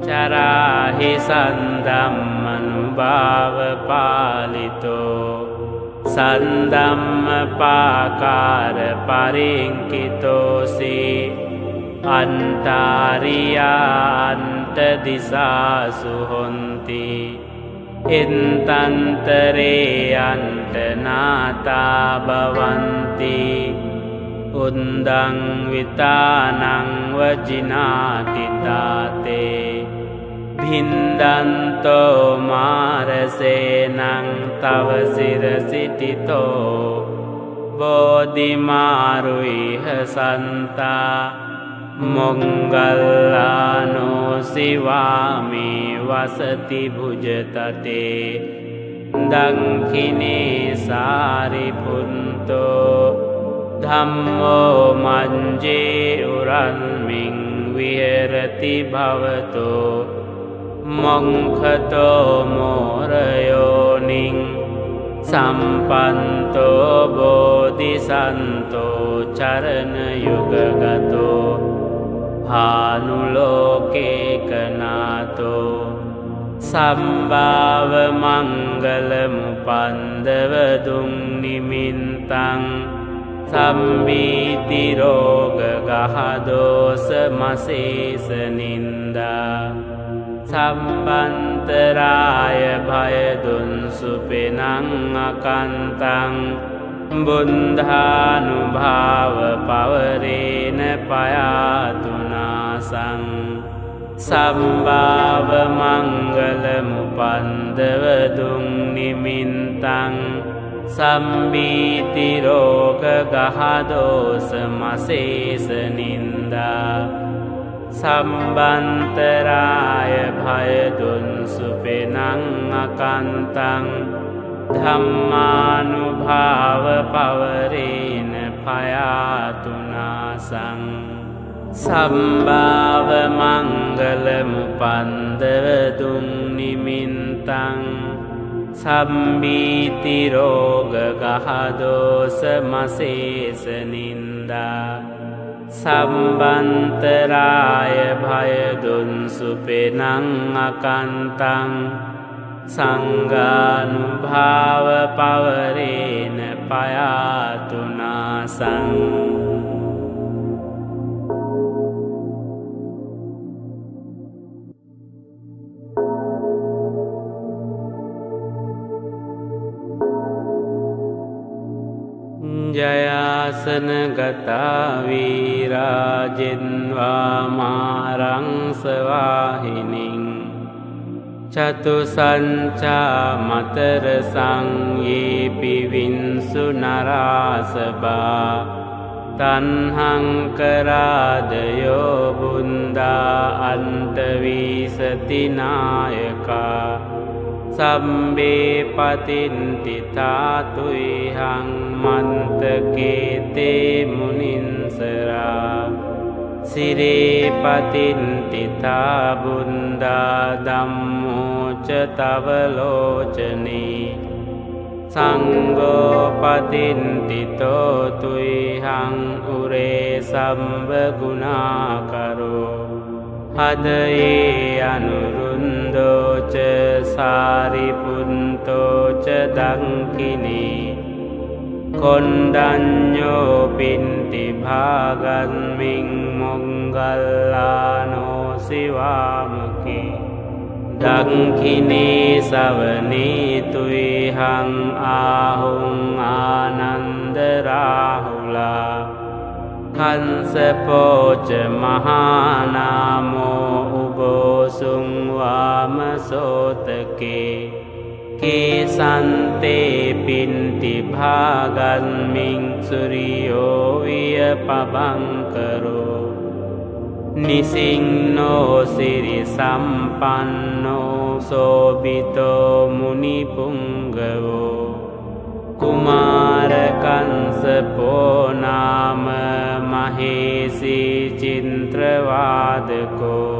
චරාහි සන්දම්මනුභාව පාලිතෝ සන්දම්ම පාකාර පරිංකිතෝසී අන්තාරියාන්ත දිසාසු හොන්ති එන්තන්තරේ අන්ටනාතා බවන්ති උන්දං විතානංවජිනාතිතාතේ භින්දන්තෝ මාරසේනං තවසිරසිටිතෝ බෝධිමාරුයිහ සන්තා මොංගල්ලානෝසිවාමේ වසති භුජතතේ දංකිනේ සාරිපුන්තෝ ධම්මෝ මංජේ උරන්මින් විහෙරති භවතෝ. මොංකතෝ මෝරයෝනින් සම්පන්තෝ බෝධිසන්තෝ චරණයුගගතෝ. හානුලෝකේකනාතෝ සම්භාව මංගලමු පන්දවදුම් නිමින්තං සම්බීතිරෝගගහදෝස මසේසනින්දා සම්බන්තරාය භයදුන්සුපෙනං අකන්තං. බුන්ධානුභාව පවරේන පයාතුනාසං. සම්භාව මංගලමුපන්දවදුන් නිමින්තං. සම්බීතිරෝග ගහදෝස මසේසනින්දා සම්බන්තරාය භයදුන්සුපෙනං අකන්තං. ධම්මානුභාව පවරේන පයාතුනාසං. සම්භාව මංගලමුපන්දවදුන් නිමින්තං. සම්බීතිරෝගගහදෝස මසේසනින්දා සම්බන්තරාය භයදුන්සුපෙනං අකන්තං සංගානුභාව පවරේන පයාතුනාසං ජයාසන ගතාවීරාජෙන්වාමාරංසවාහිනින් චතු සංචා මතර සංයේ පිවින්සු නරාසබා තන්හංකරාදයෝ බුන්දා අන්ටවීසතිනායකා සම්බේ පතින්තිතාතුයිහං මන්තකේතේ මුනින්සරා සිරේපතින්තිතා බුන්දා දම්මෝච තවලෝචනී සංගෝපතින්තිතෝතුයිහං උරේ සම්භගුණාකරෝ හදයේ අනුරුන්දෝච සාරිපුන්තෝච දංකිනේ. කොන්ඩඥෝ පින්ටි භාගන්මින් මොංගල්ලානෝසිවාමකි දක්ඛිනේ සවනේ තුයිහං ආහුං ආනන්ද රාහුලා. කංසපෝච මහානාමෝ උගෝසුං වාමසෝතකේ කේසන්තේ පින්ටි භාගන්මින් සුරියෝ විය පබංකරෝ නිසිංනෝ සිරි සම්පන්නෝ සෝබිතෝ මුනිපුංගවෝ කුමාරකන්සපෝනාම මහේසි චින්ත්‍රවාදකෝ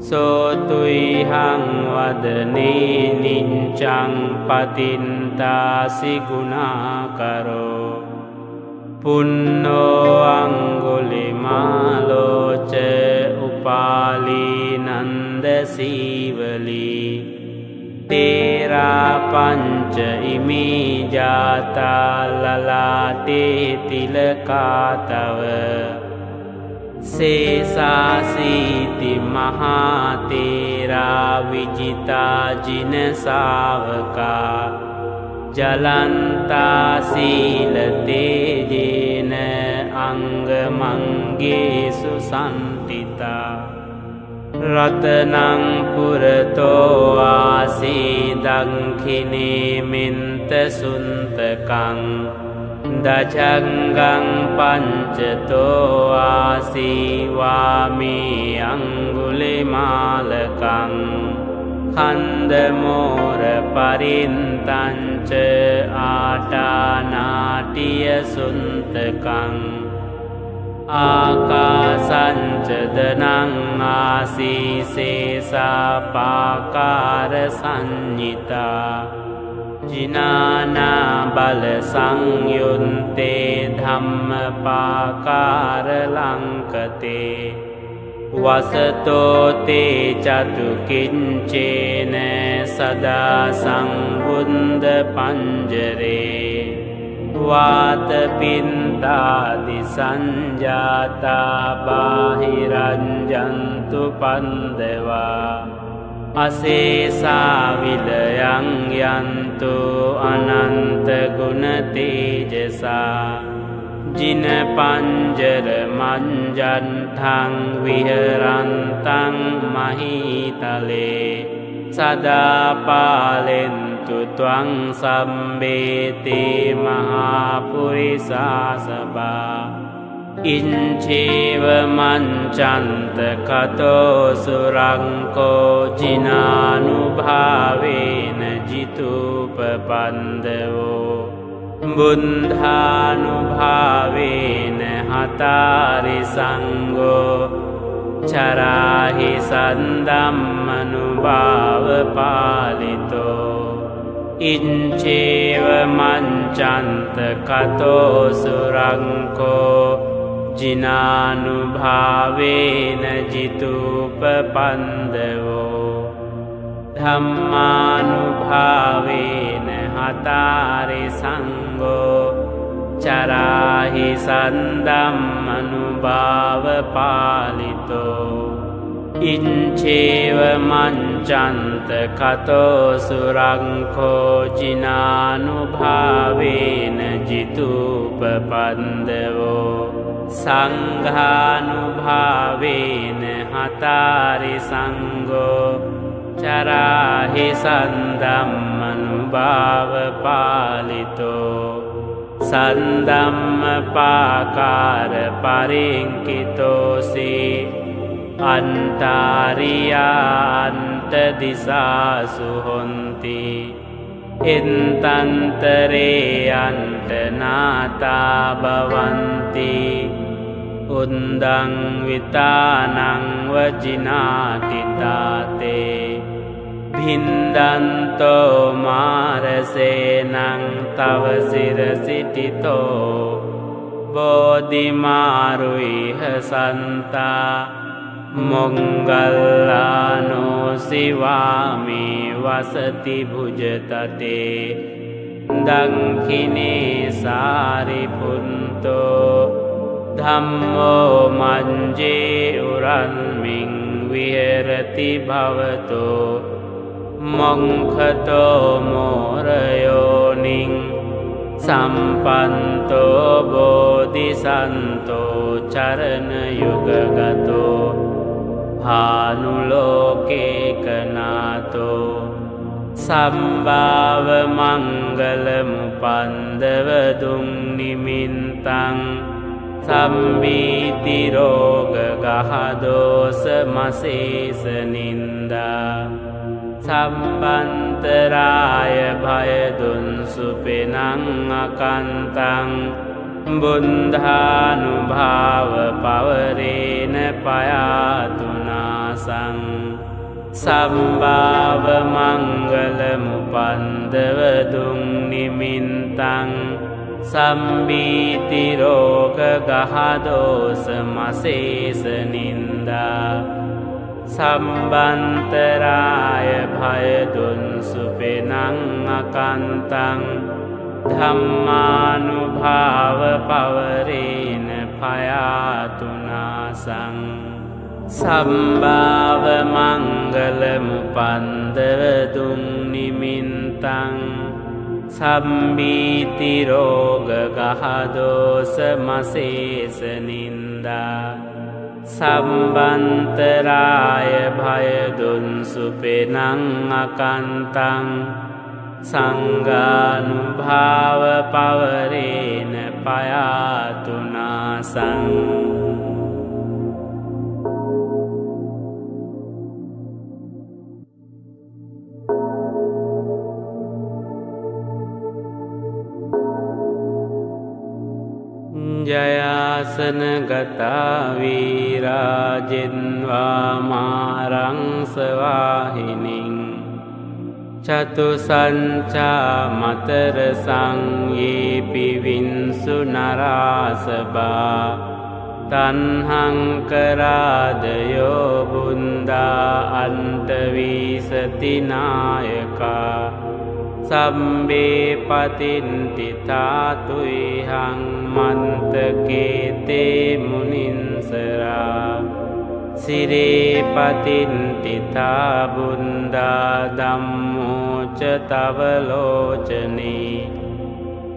සෝතුයිහං වදනේ නිංචං පතින්තාසිගුණාකරෝ පුන්නෝ අංගුලිමාලෝච උපාලීනන්ද සීවලී තේරාපංච ඉමීජාතාලලාටේ තිලකාතව සේසාසීති මහාතේරා විජිතාජිනසාවකා ජලන්තාසීලතේජේන අංගමංගේසු සන්තිතා රතනංපුරතෝ ආසීදංකිනේමෙන්ත සුන්තකං දජංගං පංචතෝ ආසීවාමී අංගුලිමාලකං කන්දමෝර පරින්තංච ආටානාටිය සුන්තකං ආකාසංචදනං ආසීසේසාපාකාර සංඥිතා ජිනානා බල සංයුන්තේ ධම්මපාකාර ලංකතේ වසතෝතේ චතුකින්චේන සදා සංබුන්ද පංජරේ වාතපින්තාදි සංජාතා බාහිරංජන්තු පන්දවා අසේසාවිලයං යන්තු අනන්තගුණතේජසා ජින පංජර මංජන්ටං විහරන්තං මහිතලේ සදාපාලෙන්තු ත්වං සම්බේතේ මහාපුරිසාසබා ඉංචේව මංචන්ත කතෝසුරංකෝ ජිනානුභාවේන ජිතුපපන්දවෝ බුද්ධානුභාවේන හතාරි සංගෝ චරාහි සන්දම්මනුභාව පාලිතෝ ඉංචේව මංචන්ත කතෝසුරංකෝ ජිනානුභාවේන ජිතුපපන්දවෝ ධම්මානුභාවේන හතාරි සංගෝ චරාහි සන්දම්මනුභාව පාලිතෝ ඉංචේව මංචන්ත කතෝසුරංකෝ ජිනානුභාවේන ජිතුපපන්දවෝ සංඝානුභාවේන හතාරි සංගෝ චරාහි සන්දම්මනුභාව පාලිතෝ සන්දම්ම පාකාර පරිංකිතෝසී අන්තාරියාන්ත දිසාසු හොන්ති එන්තන්තරේ අන්ටනාතා බවන්ති උන්දං විතානං වජිනාතිතාතේ භින්දන්තෝ මාරසේනං තවසිරසිටිතෝ බෝධිමාරුයිහ සන්තා මොංගල්ලානෝසිවාමී වසති භුජතටේ දංකිනේ සාරිපුන්තෝ ධම්මෝ මංජේ උරන්මින් විහෙරති භවතෝ මොංකතෝ මෝරයෝනින් සම්පන්තෝ බෝධිසන්තෝ චරණයුගගතෝ හානුලෝකේකනාතෝ සම්භාව මංගලමු පන්දවදුම් නිමින්තං සම්බීතිරෝග ගහදෝස මසේසනින්දා සම්බන්තරාය භයදුන්සුපෙනං අකන්තං බුන්ධානුභාව පවරේන පයාතුනාසං සම්භාව මංගලමුපන්දවදුම් නිමින්තං සම්බීතිරෝග ගහදෝස මසේසනින්දා සම්බන්තරාය භයදුන්සුපෙනං අකන්තං ධම්මානුභාව පවරේන පයාතුනාසං සම්භාව මංගලමුපන්දවදුම් නිමින්තං සම්බීතිරෝග ගහදෝස මසේසනින්දා සම්බන්තරාය භයදුන්සුපෙනං අකන්තං සංගානුභාව පවරේන පයාතුනාසං ජයාසන ගතාවීරාජෙන්වාමාරංසවාහිනින් චතු සංචා මතර සංයේ පිවින්සු නරාසබා තන්හංකරාදයෝ බුන්දා අන්ටවීසතිනායකා සම්බේ පතින්තිතාතුයිහං මන්තකේතේ මුනින්සරා. සිරේපතින්තිතා බුන්දා දම්මෝච තවලෝචනී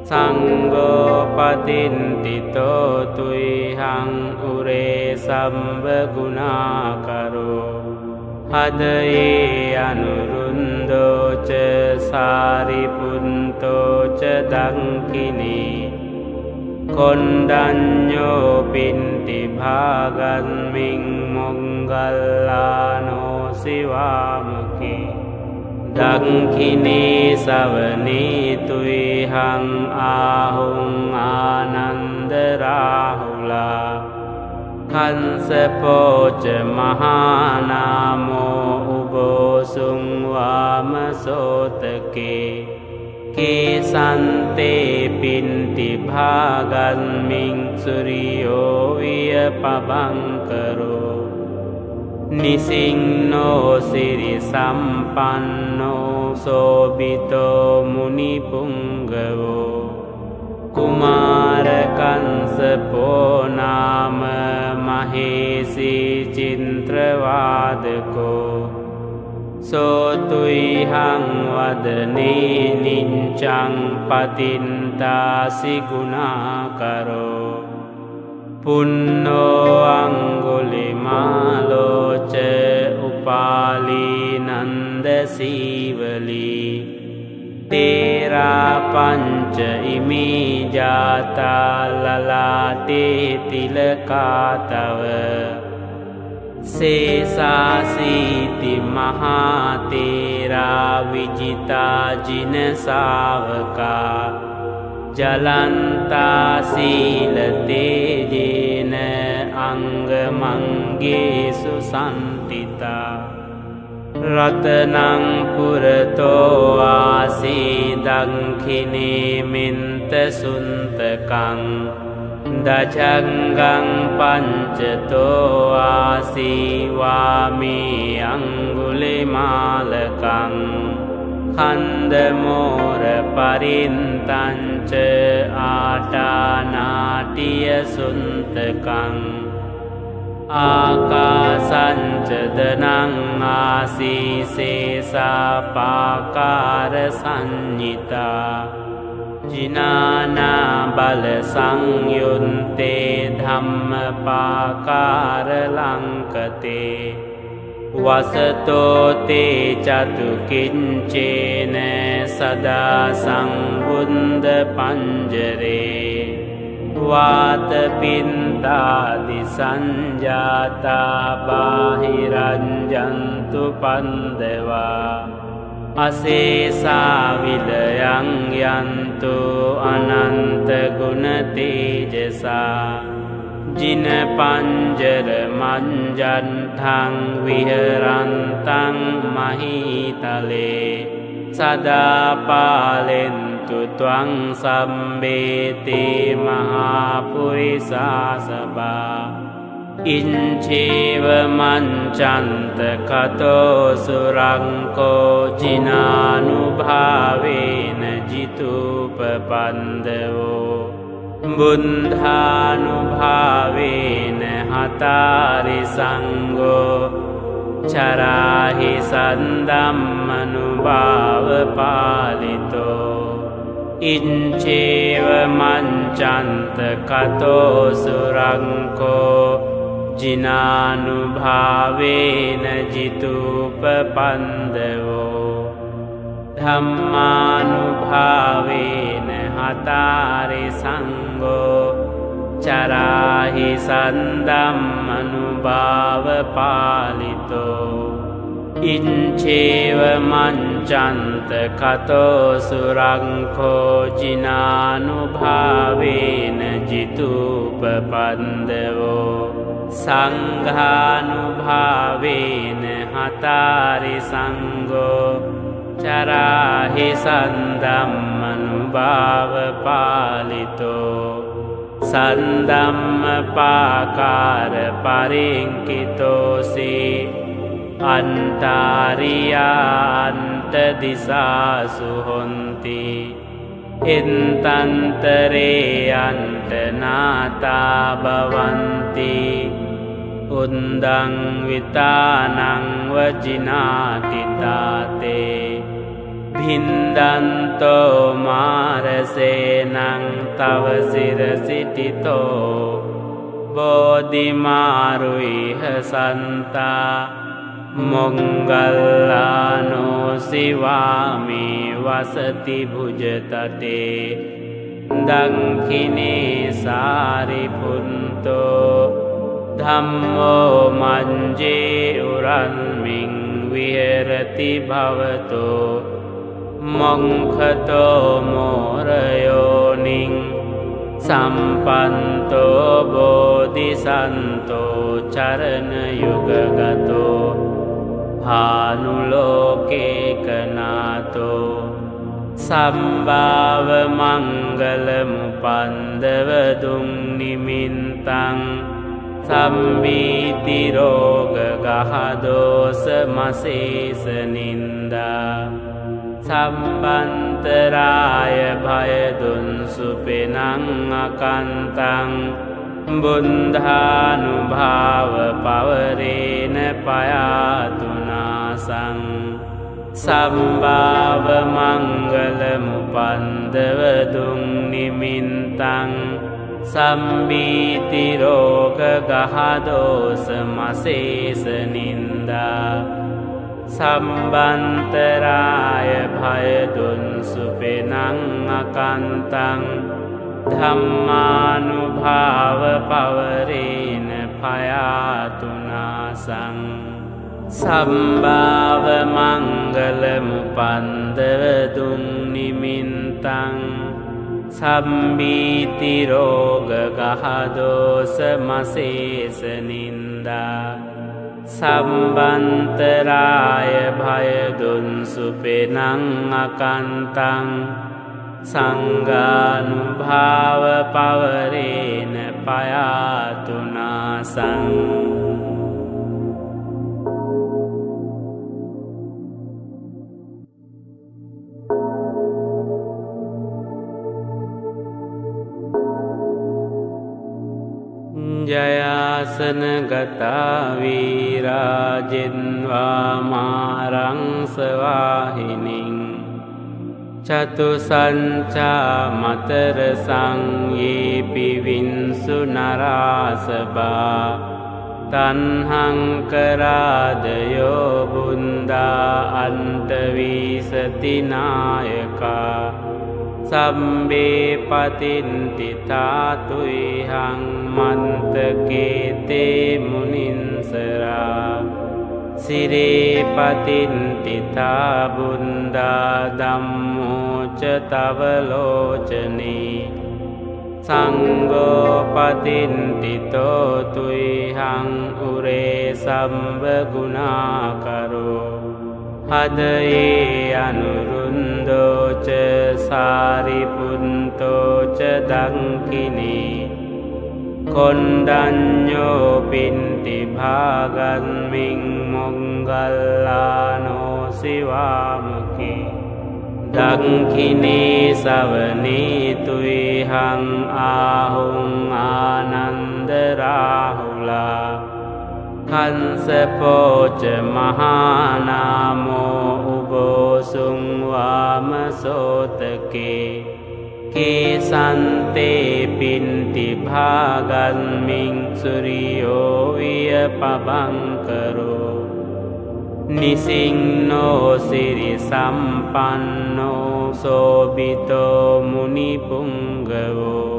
සංගෝපතින්තිතෝතුයිහං උරේ සම්භගුණාකරෝ හදයේ අනුරුන්දෝච සාරිපුන්තෝච දංකිනී කොන්ඩඥෝ පින්ටි භාගන්මින් මොංගල්ලානෝසිවාමකි දංකිනේ සවනීතුයිහං ආහුන් ආනන්දරාහුලා කන්සපෝච මහානාමෝ උබෝසුංවාමසෝතකේ කේසන්තේ පින්ටි භාගන්මින් සුරියෝවිය පබංකරෝ නිසිංනෝ සිරි සම්පන්නෝ සෝබිතෝ මුනිපුංගවෝ කුමාරකන්සපෝනාම මහේසී චින්ත්‍රවාදකෝ. සෝතුයිහං වදනේ නිංචං පතින්තාසිගුණාකරෝ. පුන්නෝ අංගුලිමාලෝච උපාලීනන්දසීවලී. තේරාපංච ඉමිජාතාලලාටේ තිලකාතව. සේසාසීති මහාතේරා විජිතාජිනසාවකා ජලන්තාසීලතේජේන අංගමංගේසු සන්තිතා රතනංපුරතෝවාසී දංකිනේමෙන්ත සුන්තකං දජංගං පංචතෝ ආසීවාමී අංගුලිමාලකං කන්දමෝර පරින්තංච ආටානාටිය සුන්තකං ආකාසංචදනං ආසීසේසාපාකාර සංඥිතා ජිනානා බල සංයුන්තේ ධම්මපාකාරලංකතේ වසතෝතේ චතුකින්චේන සදා සංබුන්ද පංජරේ වාතපින්තාදි සංජාතා බාහිරංජන්තු පන්දවා අසේසාවිලයං යන්තු අනන්තගුණතේජසා ජින පංජර මංජන්ටං විහරන්තං මහිතලේ සදාපාලෙන් තුත්වං සම්බේතේ මහාපුරිසාසබා ඉංචේව මංචන්ත කතෝසුරංකෝ ජිනානුභාවේන ජිතුපපන්දවෝ. බුන්ධානුභාවේන හතාරි සංගෝ. චරාහි සන්දම්මනුභාව පාලිතෝ. ඉංචේව මංචන්ත කතෝසුරංකෝ ජිනානුභාවේන ජිතුප පන්දවෝ ධම්මානුභාවේන හතාරි සංගෝ චරාහි සන්දම්මනුභාව පාලිතෝ ඉංචේව මංචන්ත කතෝසුරංකෝ ජිනානුභාවේන ජිතුපපන්දවෝ සංඝානුභාවේන හතාරි සංගෝ චරාහි සන්දම්මනුභාව පාලිතෝ සන්දම්ම පාකාර පරිංකිතෝසේ අන්තාරියාන්ත දිසාසු හොන්ති එන්තන්තරේ අන්ටනාතා බවන්ති උන්දං විතානංවජිනාතිතාතේ භින්දන්තෝ මාරසේනං තවසිරසිටිතෝ බෝධිමාරුයිහ සන්තා මොංගල්ලානෝ සිවාමේ වසති භුජතටේ දංකිනේ සාරිපුන්තෝ ධම්මෝ මංජේ උරන්මින් විහරති භවතෝ. මොංකතෝ මෝරයෝනිින් සම්පන්තෝ බෝධිසන්තෝ චරණයුගගතෝ. හානුලෝකේකනාතෝ සම්භාව මංගලමු පන්දවදුම් නිමින්තං සම්බීතිරෝග ගහදෝස මසේසනින්දා සම්බන්තරාය භයදුන් සුපෙනං අකන්තං. බුන්ධානුභාව පවරේන පයාතුනාසං. සම්භාව මංගලමුපන්දවදුම් නිමින්තං. සම්බීතිරෝග ගහදෝස මසේසනින්දා සම්බන්තරාය භයදුන් සුපෙනං අකන්තං. ධම්මානුභාව පවරේන පයාතුනාසං. සම්භාව මංගලමු පන්දවදුන් නිමින්තං. සම්බීතිරෝග ගහදෝස මසේසනින්දා සම්බන්තරාය භයදුන් සුපෙනං අකන්තං සංගානුභාව පවරේන පයාතුනාසං ජයාසන ගතාවීරාජෙන්වාමාරංසවාහිනින් චතු සංචා මතර සංයේ පිවින්සු නරාසබා තන්හංකරාදයෝ බුන්දා අන්ටවීසතිනායකා සම්බේ පතින්තිතාතුයිහං මන්තකේතේ මුනින්සරා සිරේ. පතින්තිතා බුන්දා දම්මෝච තවලෝචනී සංගෝපතින්තිතෝතුයිහං උරේ සම්භගුණාකරෝ හදයේ අනුරුන්දෝච සාරිපුන්තෝච දංකිනී. කොන්ඩඥෝ පින්ටි භාගන්මින් මොංගල්ලානෝසිවාමකි දංකිනේ සවනීතුයිහං ආහුන් ආනන්දරාහුලා කන්සපෝච මහානාමෝ උබෝසුංවාමසෝතකේ කේසන්තේ පින්ටි භාගන්මින් සුරියෝවිය පබංකරෝ නිසිංනෝ සිරි සම්පන්නෝ සෝබිතෝ මුනිපුංගවෝ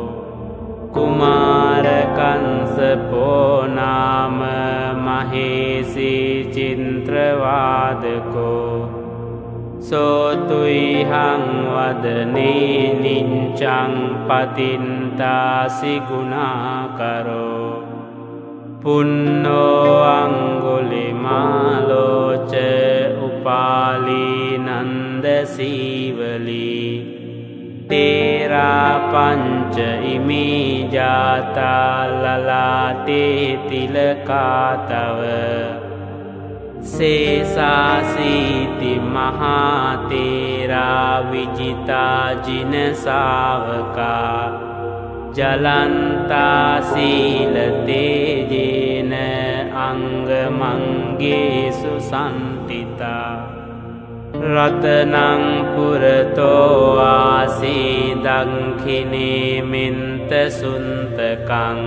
කුමාරකන්සපෝනාම මහේසි චින්ත්‍රවාදකෝ සෝතුයිහං වදනේ නිංචං පතින්තාසිගුණාකරෝ. පුන්නෝ අංගුලිමාලෝච උපාලී නන්දසීවලී තේරාපංච ඉමීජාතා ලලාතේ තිලකාතව. සේසාසීති මහාතේරා විජිතාජිනසාවකා ජලන්තාසීලතේජේන අංගමංගේසු සන්තිතා රතනංපුරතෝ ආසී දංකිනේමෙන්ත සුන්තකං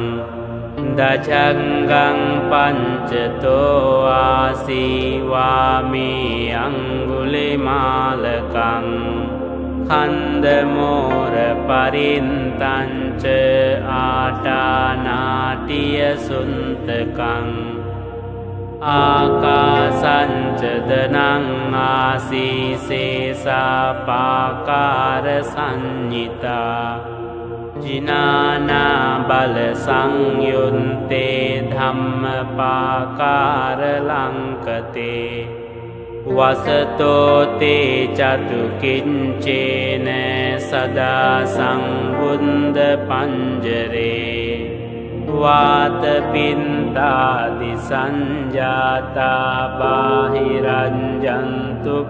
දජංගං පංචතෝ ආසීවාමී අංගුලිමාලකං කන්දමෝර පරින්තංච ආටානාටිය සුන්තකං ආකාසංචදනං ආසීසේසාපාකාර සංඥිතා ජිනානා බල සංයුන්තේ ධම්මපාකාරලංකතේ වසතෝතේ චතුකින්චේන සදා සංබුන්ද පංජරේ වාතපින්තාදි සංජාතා බාහිරංජන්තු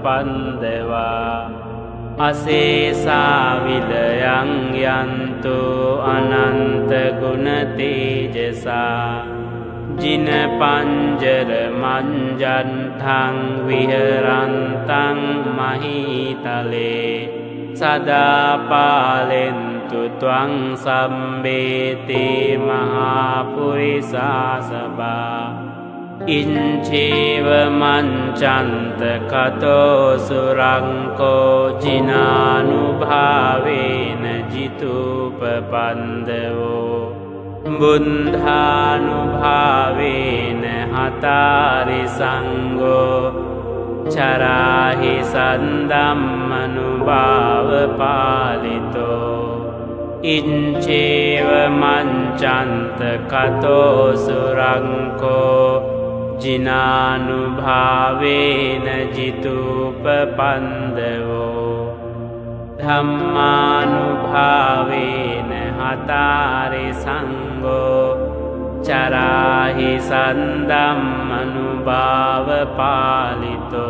පන්දවා අසේසාවිලයං යන්තු අනන්තගුණතේජසා ජිනපංජර මංජන්ටං විහරන්තං මහිතලේ. සදාපාලෙන්තු ත්වං සම්බේතේ මහාපුරිසාසබා ඉංචේව මංචන්ත කතෝ සුරංකෝ ජිනානුභාවේන ජිතුපපන්දවෝ. බුන්ධානුභාවේන හතාරි සංගෝ චරාහි සන්දම්මනුභාව පාලිතෝ. ඉංචේව මංචන්ත කතෝ जिनानुभावेन जितूपपन्दवो। धमानुभावेन हतारिसङ्गो चराहि सन्दमनुभावपालितो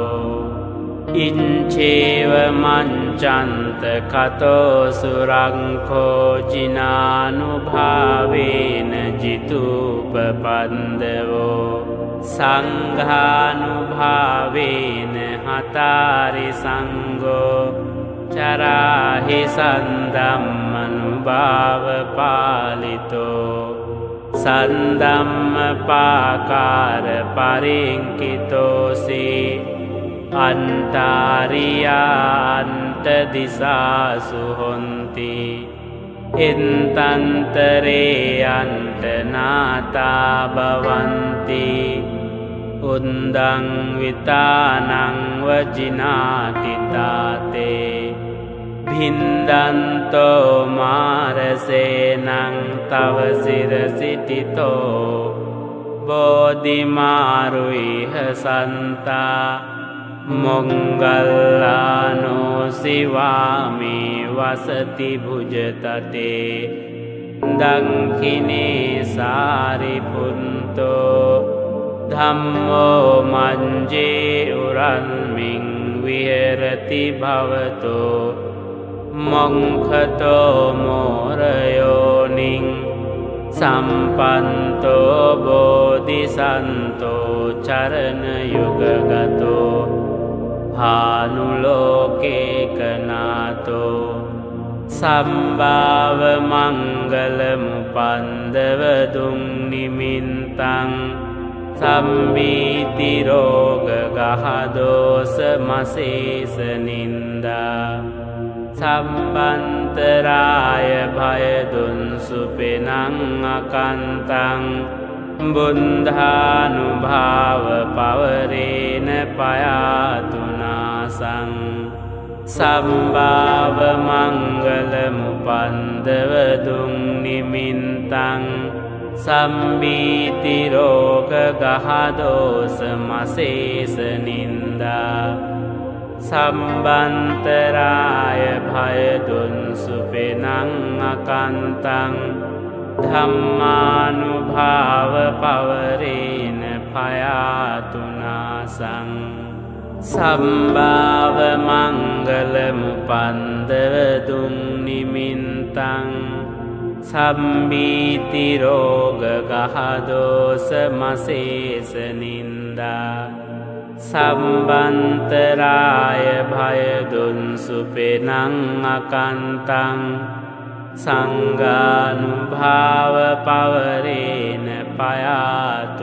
किञ्चेव मञ्चन्त कतो सुरङ्खो जिनानुभावेन जितूपपन्दवो। සංඝානුභාවේන හතාරි සංගෝ චරාහි සන්දම්මනුභාව පාලිතෝ සන්දම්ම පාකාර පරිංකිතෝසේ අන්ටාරියාන්ත දිසාසු හොන්ති එන්තන්තරේ අන්ටනාතා බවන්ති උන්දං විතානං වජිනාතිතාතේ භින්දන්තෝ මාරසේනං තවසිරසිටිතෝ බෝධිමාරුයිහ සන්තා මොංගල්ලානෝ සිවාමී වසති භුජතටේ දංකිනේ සාරිපුන්තෝ ධම්මෝ මංජේ උරන්මින් විහෙරති භවතෝ මොංකතෝ මෝරයෝනිින් සම්පන්තෝ බෝධිසන්තෝ චරණයුගගතෝ හානුලෝකේකනාතෝ සම්භාව මංගලමු පන්දවදුන් නිමින්තං සම්බීතිරෝග ගහදෝස මසේසනින්දා සම්බන්තරාය භයදුන් සුපෙනං අකන්තං බුන්ධානුභාව පවරේන පයාතුනාසං සම්භාව මංගලමුපන්දවදුන් නිමින්තං සම්බීතිරෝග ගහදෝස මසේසනින්දා සම්බන්තරාය භයදුන් සුපෙනං අකන්තං ධම්මානුභාව පවරේන පයාතුනාසං සම්භාව මංගලමුපන්දවදුන් නිමින්තං සම්බීතිරෝග ගහදෝස මසේසනින්දා සම්බන්තරාය භයදුන් සුපෙනං අකන්තං සංගානුභාව පවරේන පයාතුනාසං